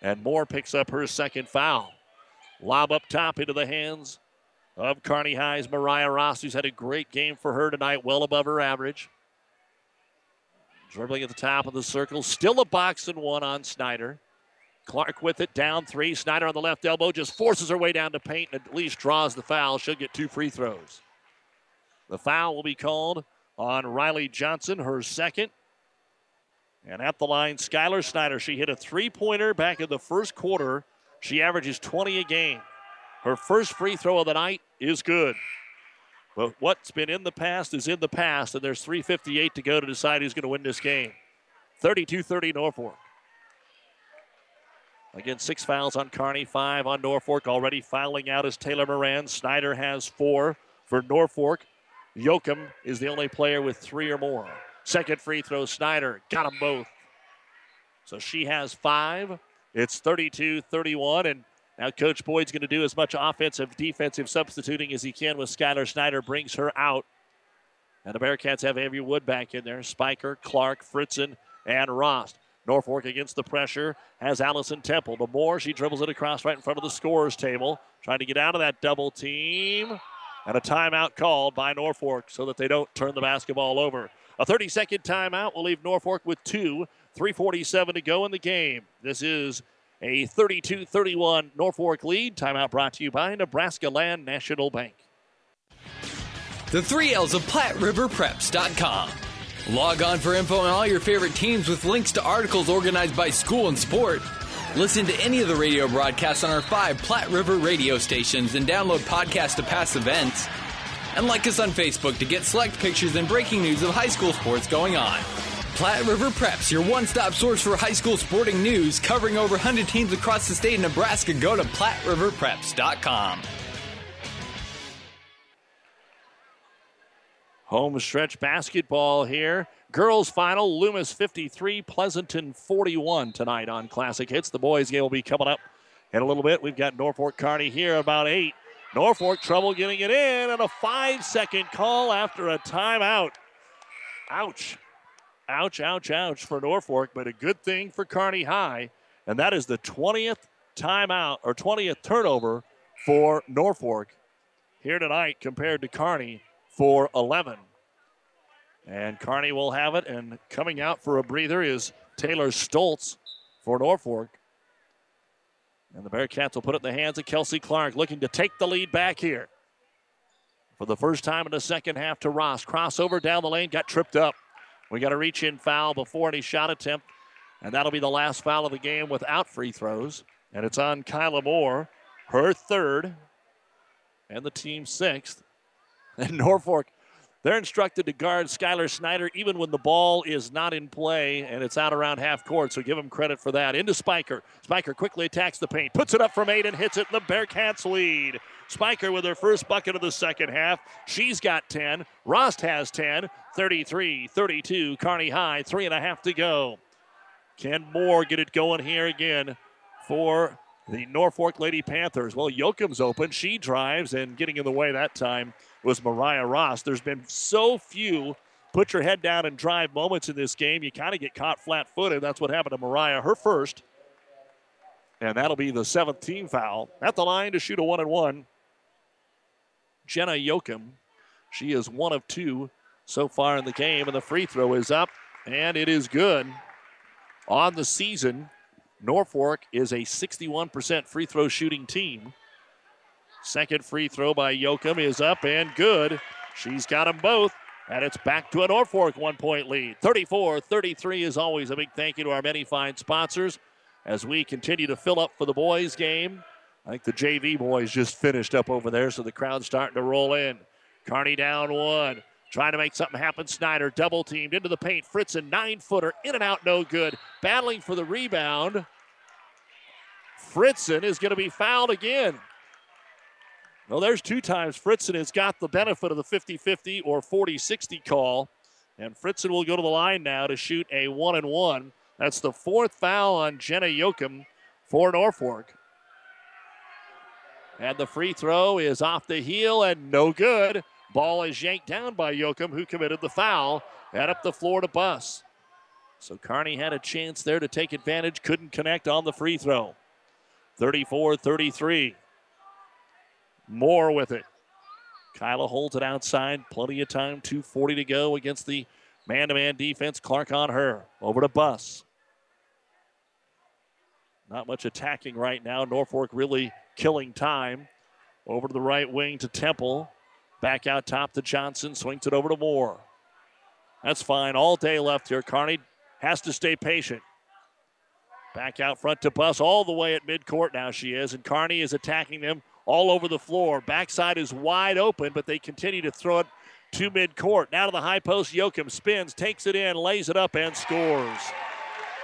And Moore picks up her second foul. Lob up top into the hands of Kearney High's Mariah Ross, who's had a great game for her tonight, well above her average. Dribbling at the top of the circle. Still a box and one on Snyder. Clark with it, down three. Snyder on the left elbow just forces her way down to paint and at least draws the foul. She'll get two free throws. The foul will be called on Riley Johnson, her second. And at the line, Skylar Snyder. She hit a three pointer back in the first quarter. She averages 20 a game. Her first free throw of the night is good. But what's been in the past is in the past, and there's 3.58 to go to decide who's going to win this game. 32 30 Norfolk. Again, six fouls on Kearney, five on Norfolk. Already fouling out is Taylor Moran. Snyder has four for Norfolk. Yoakum is the only player with three or more. Second free throw, Snyder got them both. So she has five. It's 32 31, and now Coach Boyd's going to do as much offensive, defensive substituting as he can with Skylar Snyder, brings her out. And the Bearcats have Avery Wood back in there. Spiker, Clark, Fritzen, and Rost. Norfolk against the pressure has Allison Temple. The more she dribbles it across right in front of the scorers table, trying to get out of that double team. And a timeout called by Norfolk so that they don't turn the basketball over. A 30 second timeout will leave Norfolk with two. 347 to go in the game. This is a 32 31 Norfolk lead. Timeout brought to you by Nebraska Land National Bank. The three L's of PlatteRiverPreps.com. Log on for info on all your favorite teams with links to articles organized by school and sport. Listen to any of the radio broadcasts on our five Platte River radio stations and download podcasts to past events. And like us on Facebook to get select pictures and breaking news of high school sports going on. Platte River Preps, your one stop source for high school sporting news, covering over 100 teams across the state of Nebraska. Go to PlatteRiverPreps.com. Home stretch basketball here. Girls final, Loomis 53, Pleasanton 41 tonight on Classic Hits. The boys game will be coming up in a little bit. We've got Norfolk Kearney here about 8. Norfolk trouble getting it in, and a five second call after a timeout. Ouch. Ouch, ouch, ouch for Norfolk, but a good thing for Kearney High. And that is the 20th timeout or 20th turnover for Norfolk here tonight compared to Kearney for 11. And Kearney will have it. And coming out for a breather is Taylor Stoltz for Norfolk. And the Bearcats will put it in the hands of Kelsey Clark, looking to take the lead back here. For the first time in the second half to Ross. Crossover down the lane, got tripped up. We got a reach in foul before any shot attempt. And that'll be the last foul of the game without free throws. And it's on Kyla Moore, her third, and the team sixth. [laughs] And Norfolk, they're instructed to guard Skylar Snyder even when the ball is not in play and it's out around half court. So give them credit for that. Into Spiker. Spiker quickly attacks the paint, puts it up from eight, and hits it. And the Bearcats lead. Spiker with her first bucket of the second half. She's got 10. Rost has 10. 33 32. Kearney High, three and a half to go. Can Moore get it going here again for the Norfolk Lady Panthers? Well, Yoakum's open. She drives, and getting in the way that time was Mariah Ross. There's been so few put your head down and drive moments in this game. You kind of get caught flat footed. That's what happened to Mariah, her first. And that'll be the seventh team foul. At the line to shoot a one and one. Jenna Yoakum. She is one of two so far in the game, and the free throw is up, and it is good. On the season, Norfolk is a 61% free throw shooting team. Second free throw by Yoakum is up and good. She's got them both. And it's back to a Norfolk one point lead. 34 33 is always a big thank you to our many fine sponsors as we continue to fill up for the boys' game. I think the JV boys just finished up over there, so the crowd's starting to roll in. Kearney down one. Trying to make something happen. Snyder double teamed into the paint. Fritz a nine footer in and out, no good. Battling for the rebound. Fritzen is going to be fouled again. Well, there's two times Fritzen has got the benefit of the 50 50 or 40 60 call. And Fritzen will go to the line now to shoot a one and one. That's the fourth foul on Jenna Yoakum for Norfolk. And the free throw is off the heel and no good. Ball is yanked down by Yoakum, who committed the foul, and up the floor to Buss. So Kearney had a chance there to take advantage, couldn't connect on the free throw. 34 33. Moore with it. Kyla holds it outside. Plenty of time. 2.40 to go against the man to man defense. Clark on her. Over to Buss. Not much attacking right now. Norfolk really killing time. Over to the right wing to Temple. Back out top to Johnson. Swings it over to Moore. That's fine. All day left here. Kearney has to stay patient. Back out front to Buss all the way at midcourt now she is. And Kearney is attacking them all over the floor. Backside is wide open, but they continue to throw it to midcourt. Now to the high post. Yoakum spins, takes it in, lays it up, and scores.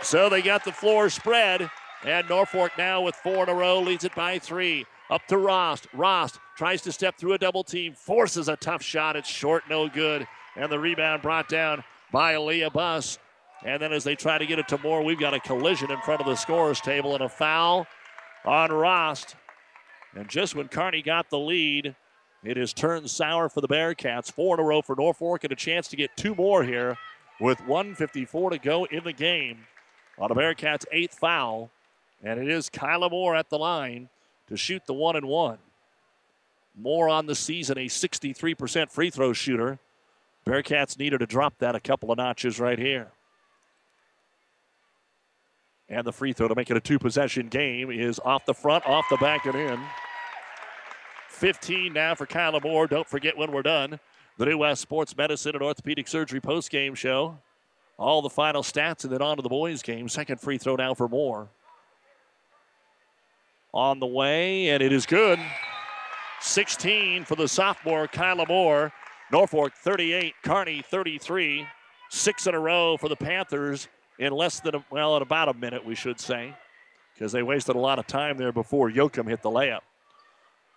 So they got the floor spread. And Norfolk now with four in a row leads it by three. Up to Rost. Rost tries to step through a double team, forces a tough shot. It's short, no good. And the rebound brought down by Aaliyah Buss. And then as they try to get it to Moore, we've got a collision in front of the scorer's table and a foul on Rost. And just when Kearney got the lead, it has turned sour for the Bearcats. Four in a row for Norfolk and a chance to get two more here with 154 to go in the game on the Bearcats' eighth foul. And it is Kyla Moore at the line to shoot the one and one. Moore on the season, a 63% free throw shooter. Bearcats needed to drop that a couple of notches right here. And the free throw to make it a two possession game is off the front, off the back, and in. 15 now for Kyla Moore. Don't forget when we're done. The New West Sports Medicine and Orthopedic Surgery post game show. All the final stats and then on to the boys' game. Second free throw now for Moore. On the way, and it is good. 16 for the sophomore Kyla Moore. Norfolk 38, Kearney 33. Six in a row for the Panthers in less than, a, well, in about a minute, we should say, because they wasted a lot of time there before Yoakum hit the layup.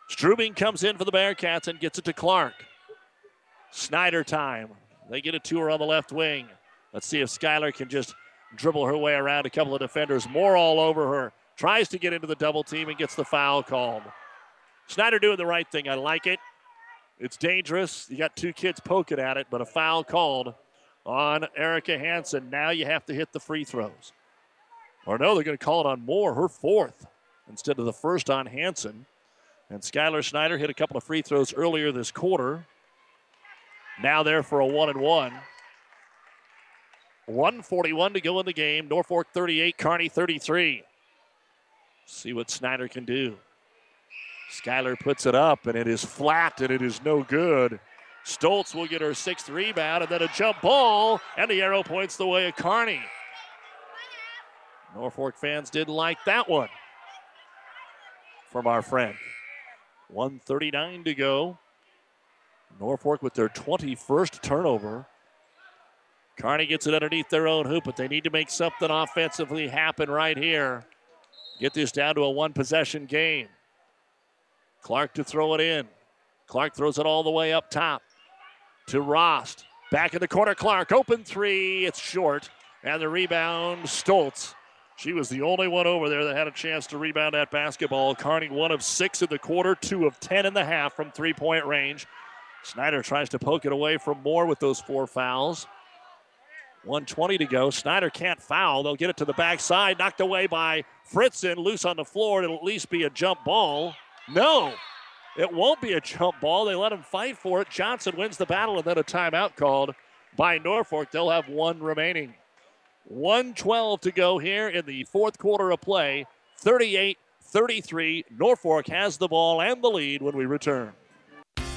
Strubing comes in for the Bearcats and gets it to Clark. Snyder time. They get it to her on the left wing. Let's see if Skylar can just dribble her way around a couple of defenders. More all over her. Tries to get into the double team and gets the foul called. Snyder doing the right thing. I like it. It's dangerous. You got two kids poking at it, but a foul called on Erica Hansen. Now you have to hit the free throws. Or no, they're going to call it on Moore, her fourth, instead of the first on Hansen. And Skylar Snyder hit a couple of free throws earlier this quarter. Now there for a one and one. 141 to go in the game. Norfolk 38, Kearney 33. See what Snyder can do. Skylar puts it up, and it is flat, and it is no good. Stoltz will get her sixth rebound, and then a jump ball, and the arrow points the way of Kearney. Norfolk fans didn't like that one from our friend. 139 to go. Norfolk with their 21st turnover. Kearney gets it underneath their own hoop, but they need to make something offensively happen right here. Get this down to a one possession game. Clark to throw it in. Clark throws it all the way up top to Rost. Back in the corner, Clark. Open three. It's short. And the rebound, Stoltz. She was the only one over there that had a chance to rebound that basketball. Kearney, one of six in the quarter, two of ten in the half from three point range. Snyder tries to poke it away from Moore with those four fouls. 120 to go. Snyder can't foul. They'll get it to the backside. Knocked away by Fritzen. Loose on the floor. It'll at least be a jump ball. No, it won't be a jump ball. They let him fight for it. Johnson wins the battle and then a timeout called by Norfolk. They'll have one remaining. 112 to go here in the fourth quarter of play. 38 33. Norfolk has the ball and the lead when we return.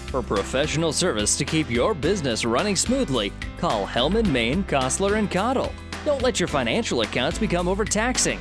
For professional service to keep your business running smoothly, call Hellman, Maine, Kostler, and Cottle. Don't let your financial accounts become overtaxing.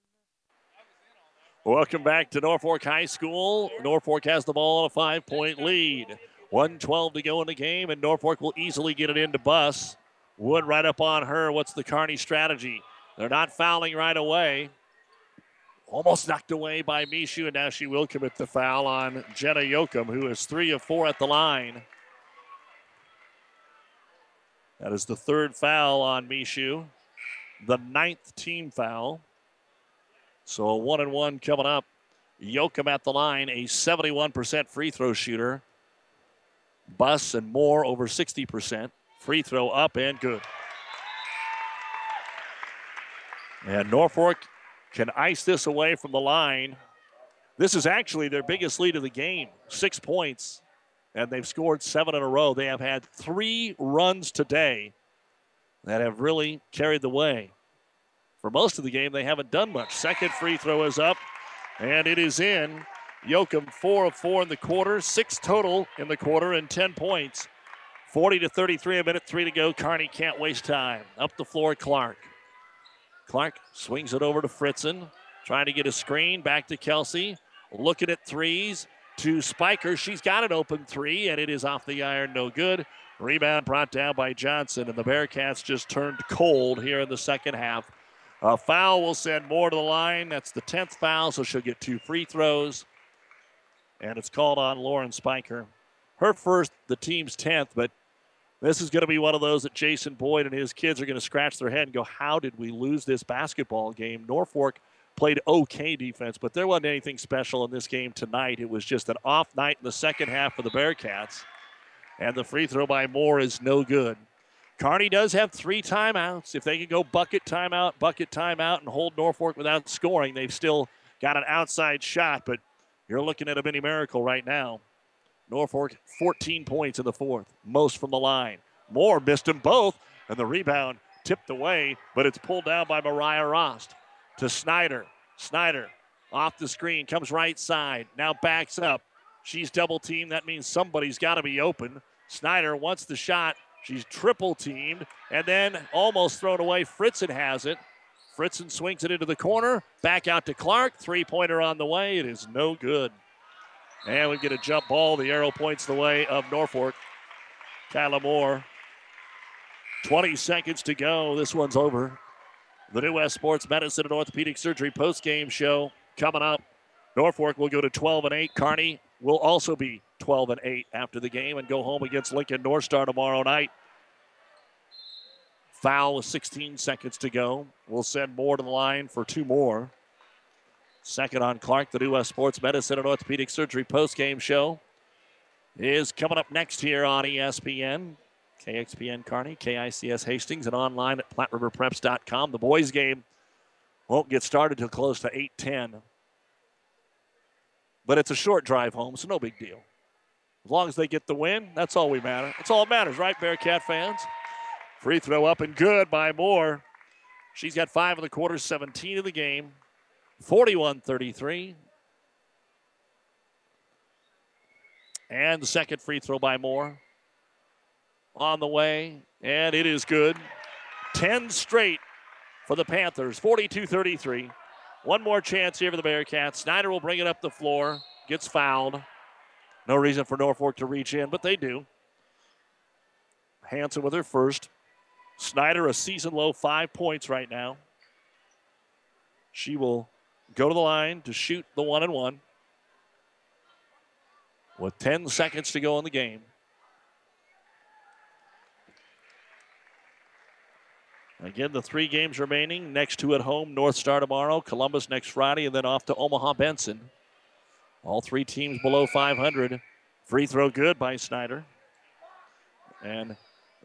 Welcome back to Norfolk High School. Norfolk has the ball on a five point lead. 112 to go in the game, and Norfolk will easily get it into Buss. Wood right up on her. What's the Kearney strategy? They're not fouling right away. Almost knocked away by Mishu, and now she will commit the foul on Jenna Yoakum, who is three of four at the line. That is the third foul on Mishu, the ninth team foul. So a one and one coming up. Yoakum at the line, a 71% free throw shooter. Buss and Moore over 60%. Free throw up and good. And Norfolk can ice this away from the line. This is actually their biggest lead of the game, six points, and they've scored seven in a row. They have had three runs today that have really carried the way. For most of the game, they haven't done much. Second free throw is up, and it is in. Yoakum, four of four in the quarter, six total in the quarter, and 10 points. 40 to 33, a minute three to go. Kearney can't waste time. Up the floor, Clark. Clark swings it over to Fritzen, trying to get a screen. Back to Kelsey, looking at threes to Spiker. She's got an open three, and it is off the iron, no good. Rebound brought down by Johnson, and the Bearcats just turned cold here in the second half. A foul will send Moore to the line. That's the 10th foul, so she'll get two free throws. And it's called on Lauren Spiker. Her first, the team's 10th, but this is going to be one of those that Jason Boyd and his kids are going to scratch their head and go, How did we lose this basketball game? Norfolk played okay defense, but there wasn't anything special in this game tonight. It was just an off night in the second half for the Bearcats. And the free throw by Moore is no good. Kearney does have three timeouts. If they can go bucket timeout, bucket timeout, and hold Norfolk without scoring, they've still got an outside shot, but you're looking at a mini miracle right now. Norfolk 14 points in the fourth, most from the line. Moore missed them both, and the rebound tipped away, but it's pulled down by Mariah Rost to Snyder. Snyder off the screen, comes right side, now backs up. She's double teamed. That means somebody's got to be open. Snyder wants the shot, She's triple teamed and then almost thrown away. Fritzen has it. Fritzen swings it into the corner. Back out to Clark. Three pointer on the way. It is no good. And we get a jump ball. The arrow points the way of Norfolk. Kyla Moore. 20 seconds to go. This one's over. The New West Sports Medicine and Orthopedic Surgery post-game show coming up. Norfolk will go to 12 and 8. Kearney will also be 12 and 8 after the game and go home against Lincoln North Star tomorrow night. Foul with 16 seconds to go. We'll send Moore to the line for two more. Second on Clark, the New Sports Medicine and Orthopedic Surgery post-game show is coming up next here on ESPN. KXPN Kearney, KICS Hastings, and online at PlatteRiverPreps.com. The boys' game won't get started till close to 8:10, but it's a short drive home, so no big deal. As long as they get the win, that's all we matter. That's all that matters, right, Bearcat fans? Free throw up and good by Moore. She's got five in the quarter, 17 in the game, 41 33. And the second free throw by Moore on the way, and it is good. 10 straight for the Panthers, 42 33. One more chance here for the Bearcats. Snyder will bring it up the floor, gets fouled. No reason for Norfolk to reach in, but they do. Hansen with her first. Snyder, a season low five points right now. She will go to the line to shoot the one and one with 10 seconds to go in the game. Again, the three games remaining. Next two at home North Star tomorrow, Columbus next Friday, and then off to Omaha Benson. All three teams below 500. Free throw good by Snyder. And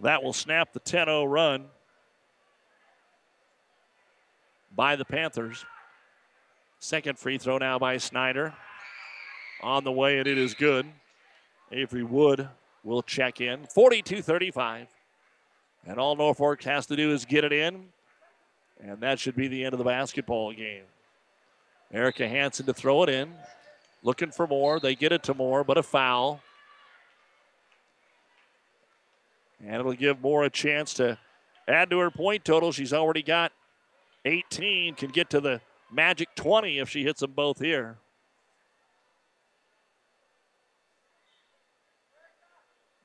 that will snap the 10 0 run by the Panthers. Second free throw now by Snyder. On the way, and it is good. Avery Wood will check in. 42 35. And all Norfolk has to do is get it in. And that should be the end of the basketball game. Erica Hansen to throw it in. Looking for more. They get it to Moore, but a foul. And it'll give Moore a chance to add to her point total. She's already got 18, can get to the magic 20 if she hits them both here.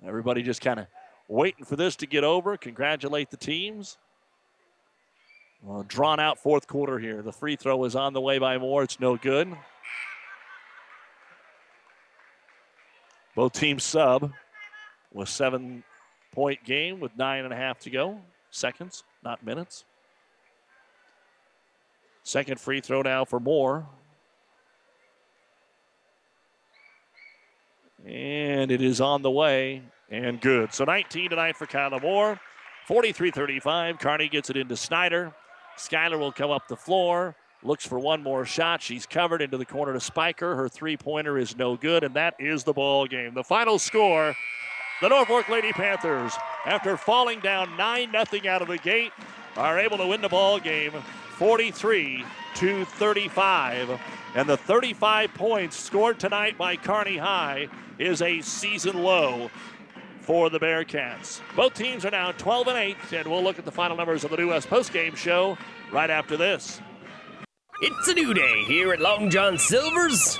Everybody just kind of waiting for this to get over. Congratulate the teams. Well, drawn out fourth quarter here. The free throw is on the way by Moore. It's no good. Both teams sub with seven point game with nine and a half to go. Seconds, not minutes. Second free throw now for Moore. And it is on the way and good. So 19 tonight for Kyla Moore. 43 35. Kearney gets it into Snyder. Skylar will come up the floor. Looks for one more shot. She's covered into the corner to Spiker. Her three pointer is no good, and that is the ball game. The final score the Norfolk Lady Panthers, after falling down 9 0 out of the gate, are able to win the ball game 43 to 35. And the 35 points scored tonight by Kearney High is a season low for the Bearcats. Both teams are now 12 and 8, and we'll look at the final numbers of the New West postgame show right after this. It's a new day here at Long John Silver's.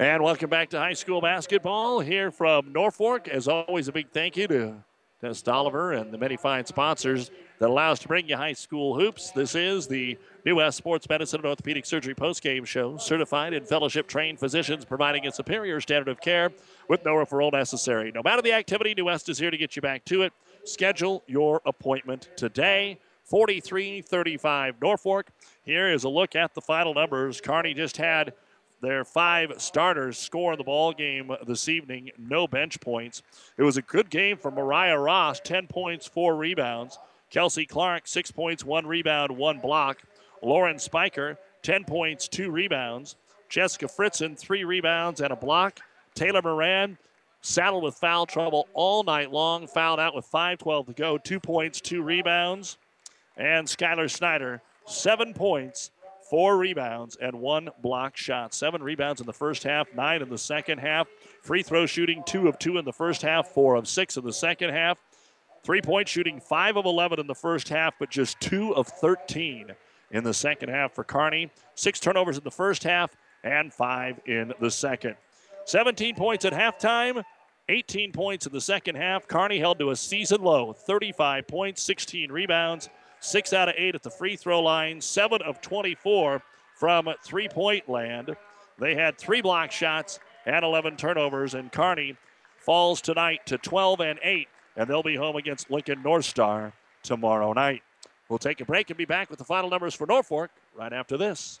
And welcome back to high school basketball here from Norfolk. As always, a big thank you to Test Oliver and the many fine sponsors that allow us to bring you high school hoops. This is the New West Sports Medicine and Orthopedic Surgery postgame show. Certified and fellowship trained physicians providing a superior standard of care with no referral necessary. No matter the activity, New West is here to get you back to it. Schedule your appointment today. 43 35 Norfolk. Here is a look at the final numbers. Kearney just had their five starters score in the ball game this evening. No bench points. It was a good game for Mariah Ross. 10 points, four rebounds. Kelsey Clark, six points, one rebound, one block. Lauren Spiker, 10 points, two rebounds. Jessica Fritzen, three rebounds and a block. Taylor Moran, saddled with foul trouble all night long, fouled out with 5.12 to go, two points, two rebounds. And Skylar Snyder, seven points, four rebounds, and one block shot. Seven rebounds in the first half, nine in the second half. Free throw shooting, two of two in the first half, four of six in the second half. Three point shooting, five of 11 in the first half, but just two of 13 in the second half for Kearney. Six turnovers in the first half and five in the second. 17 points at halftime, 18 points in the second half. Kearney held to a season low 35 points, 16 rebounds, Six out of eight at the free throw line, seven of 24 from three point land. They had three block shots and 11 turnovers, and Kearney falls tonight to 12 and 8, and they'll be home against Lincoln North Star tomorrow night. We'll take a break and be back with the final numbers for Norfolk right after this.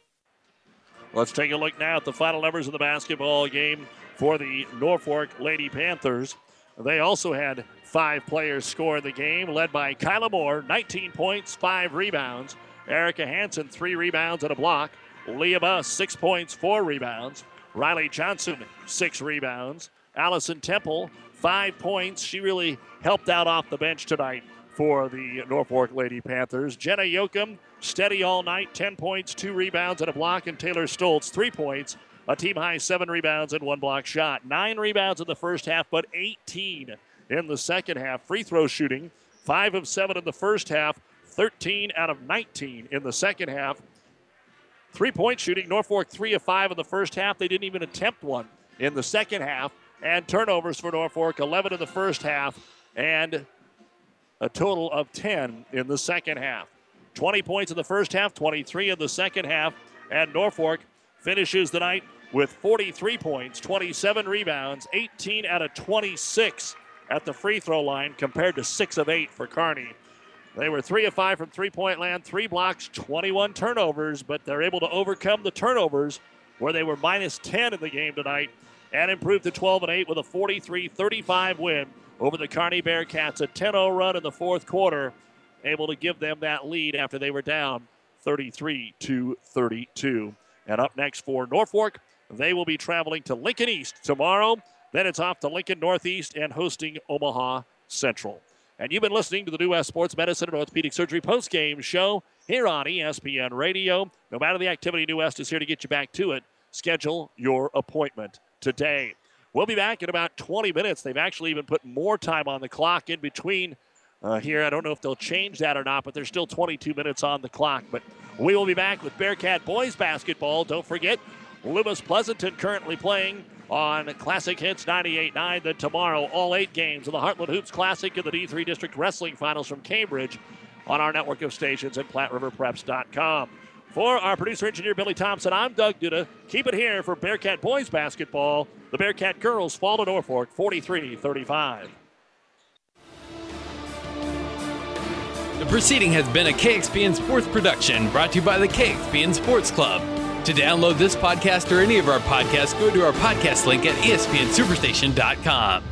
Let's take a look now at the final numbers of the basketball game for the Norfolk Lady Panthers. They also had five players score in the game, led by Kyla Moore, 19 points, five rebounds. Erica Hansen, three rebounds and a block. Leah Buss, six points, four rebounds. Riley Johnson, six rebounds. Allison Temple, five points. She really helped out off the bench tonight for the Norfolk Lady Panthers. Jenna Yoakum, steady all night, 10 points, two rebounds, and a block. And Taylor Stoltz, three points, a team high seven rebounds, and one block shot. Nine rebounds in the first half, but 18 in the second half. Free throw shooting, five of seven in the first half, 13 out of 19 in the second half. Three point shooting, Norfolk three of five in the first half. They didn't even attempt one in the second half. And turnovers for Norfolk, 11 in the first half, and a total of 10 in the second half. 20 points in the first half, 23 in the second half, and Norfolk finishes the night with 43 points, 27 rebounds, 18 out of 26 at the free throw line compared to 6 of 8 for Kearney. They were 3 of 5 from three point land, 3 blocks, 21 turnovers, but they're able to overcome the turnovers where they were minus 10 in the game tonight and improve to 12 and 8 with a 43 35 win over the Kearney Bearcats. A 10 0 run in the fourth quarter, able to give them that lead after they were down 33 to 32. And up next for Norfolk, they will be traveling to Lincoln East tomorrow. Then it's off to Lincoln Northeast and hosting Omaha Central. And you've been listening to the New West Sports Medicine and Orthopedic Surgery post-game show here on ESPN Radio. No matter the activity, New West is here to get you back to it. Schedule your appointment today. We'll be back in about 20 minutes. They've actually even put more time on the clock in between uh, here. I don't know if they'll change that or not, but there's still 22 minutes on the clock. But we will be back with Bearcat boys basketball. Don't forget, Loomis Pleasanton currently playing on Classic Hits 98.9. Then tomorrow, all eight games of the Heartland Hoops Classic and the D3 District Wrestling Finals from Cambridge on our network of stations at PlatteRiverPreps.com. For our producer engineer Billy Thompson, I'm Doug Duda. Keep it here for Bearcat boys basketball. The Bearcat girls fall to Norfolk 43 35. The proceeding has been a KXPN Sports production brought to you by the KXPN Sports Club. To download this podcast or any of our podcasts, go to our podcast link at espnsuperstation.com.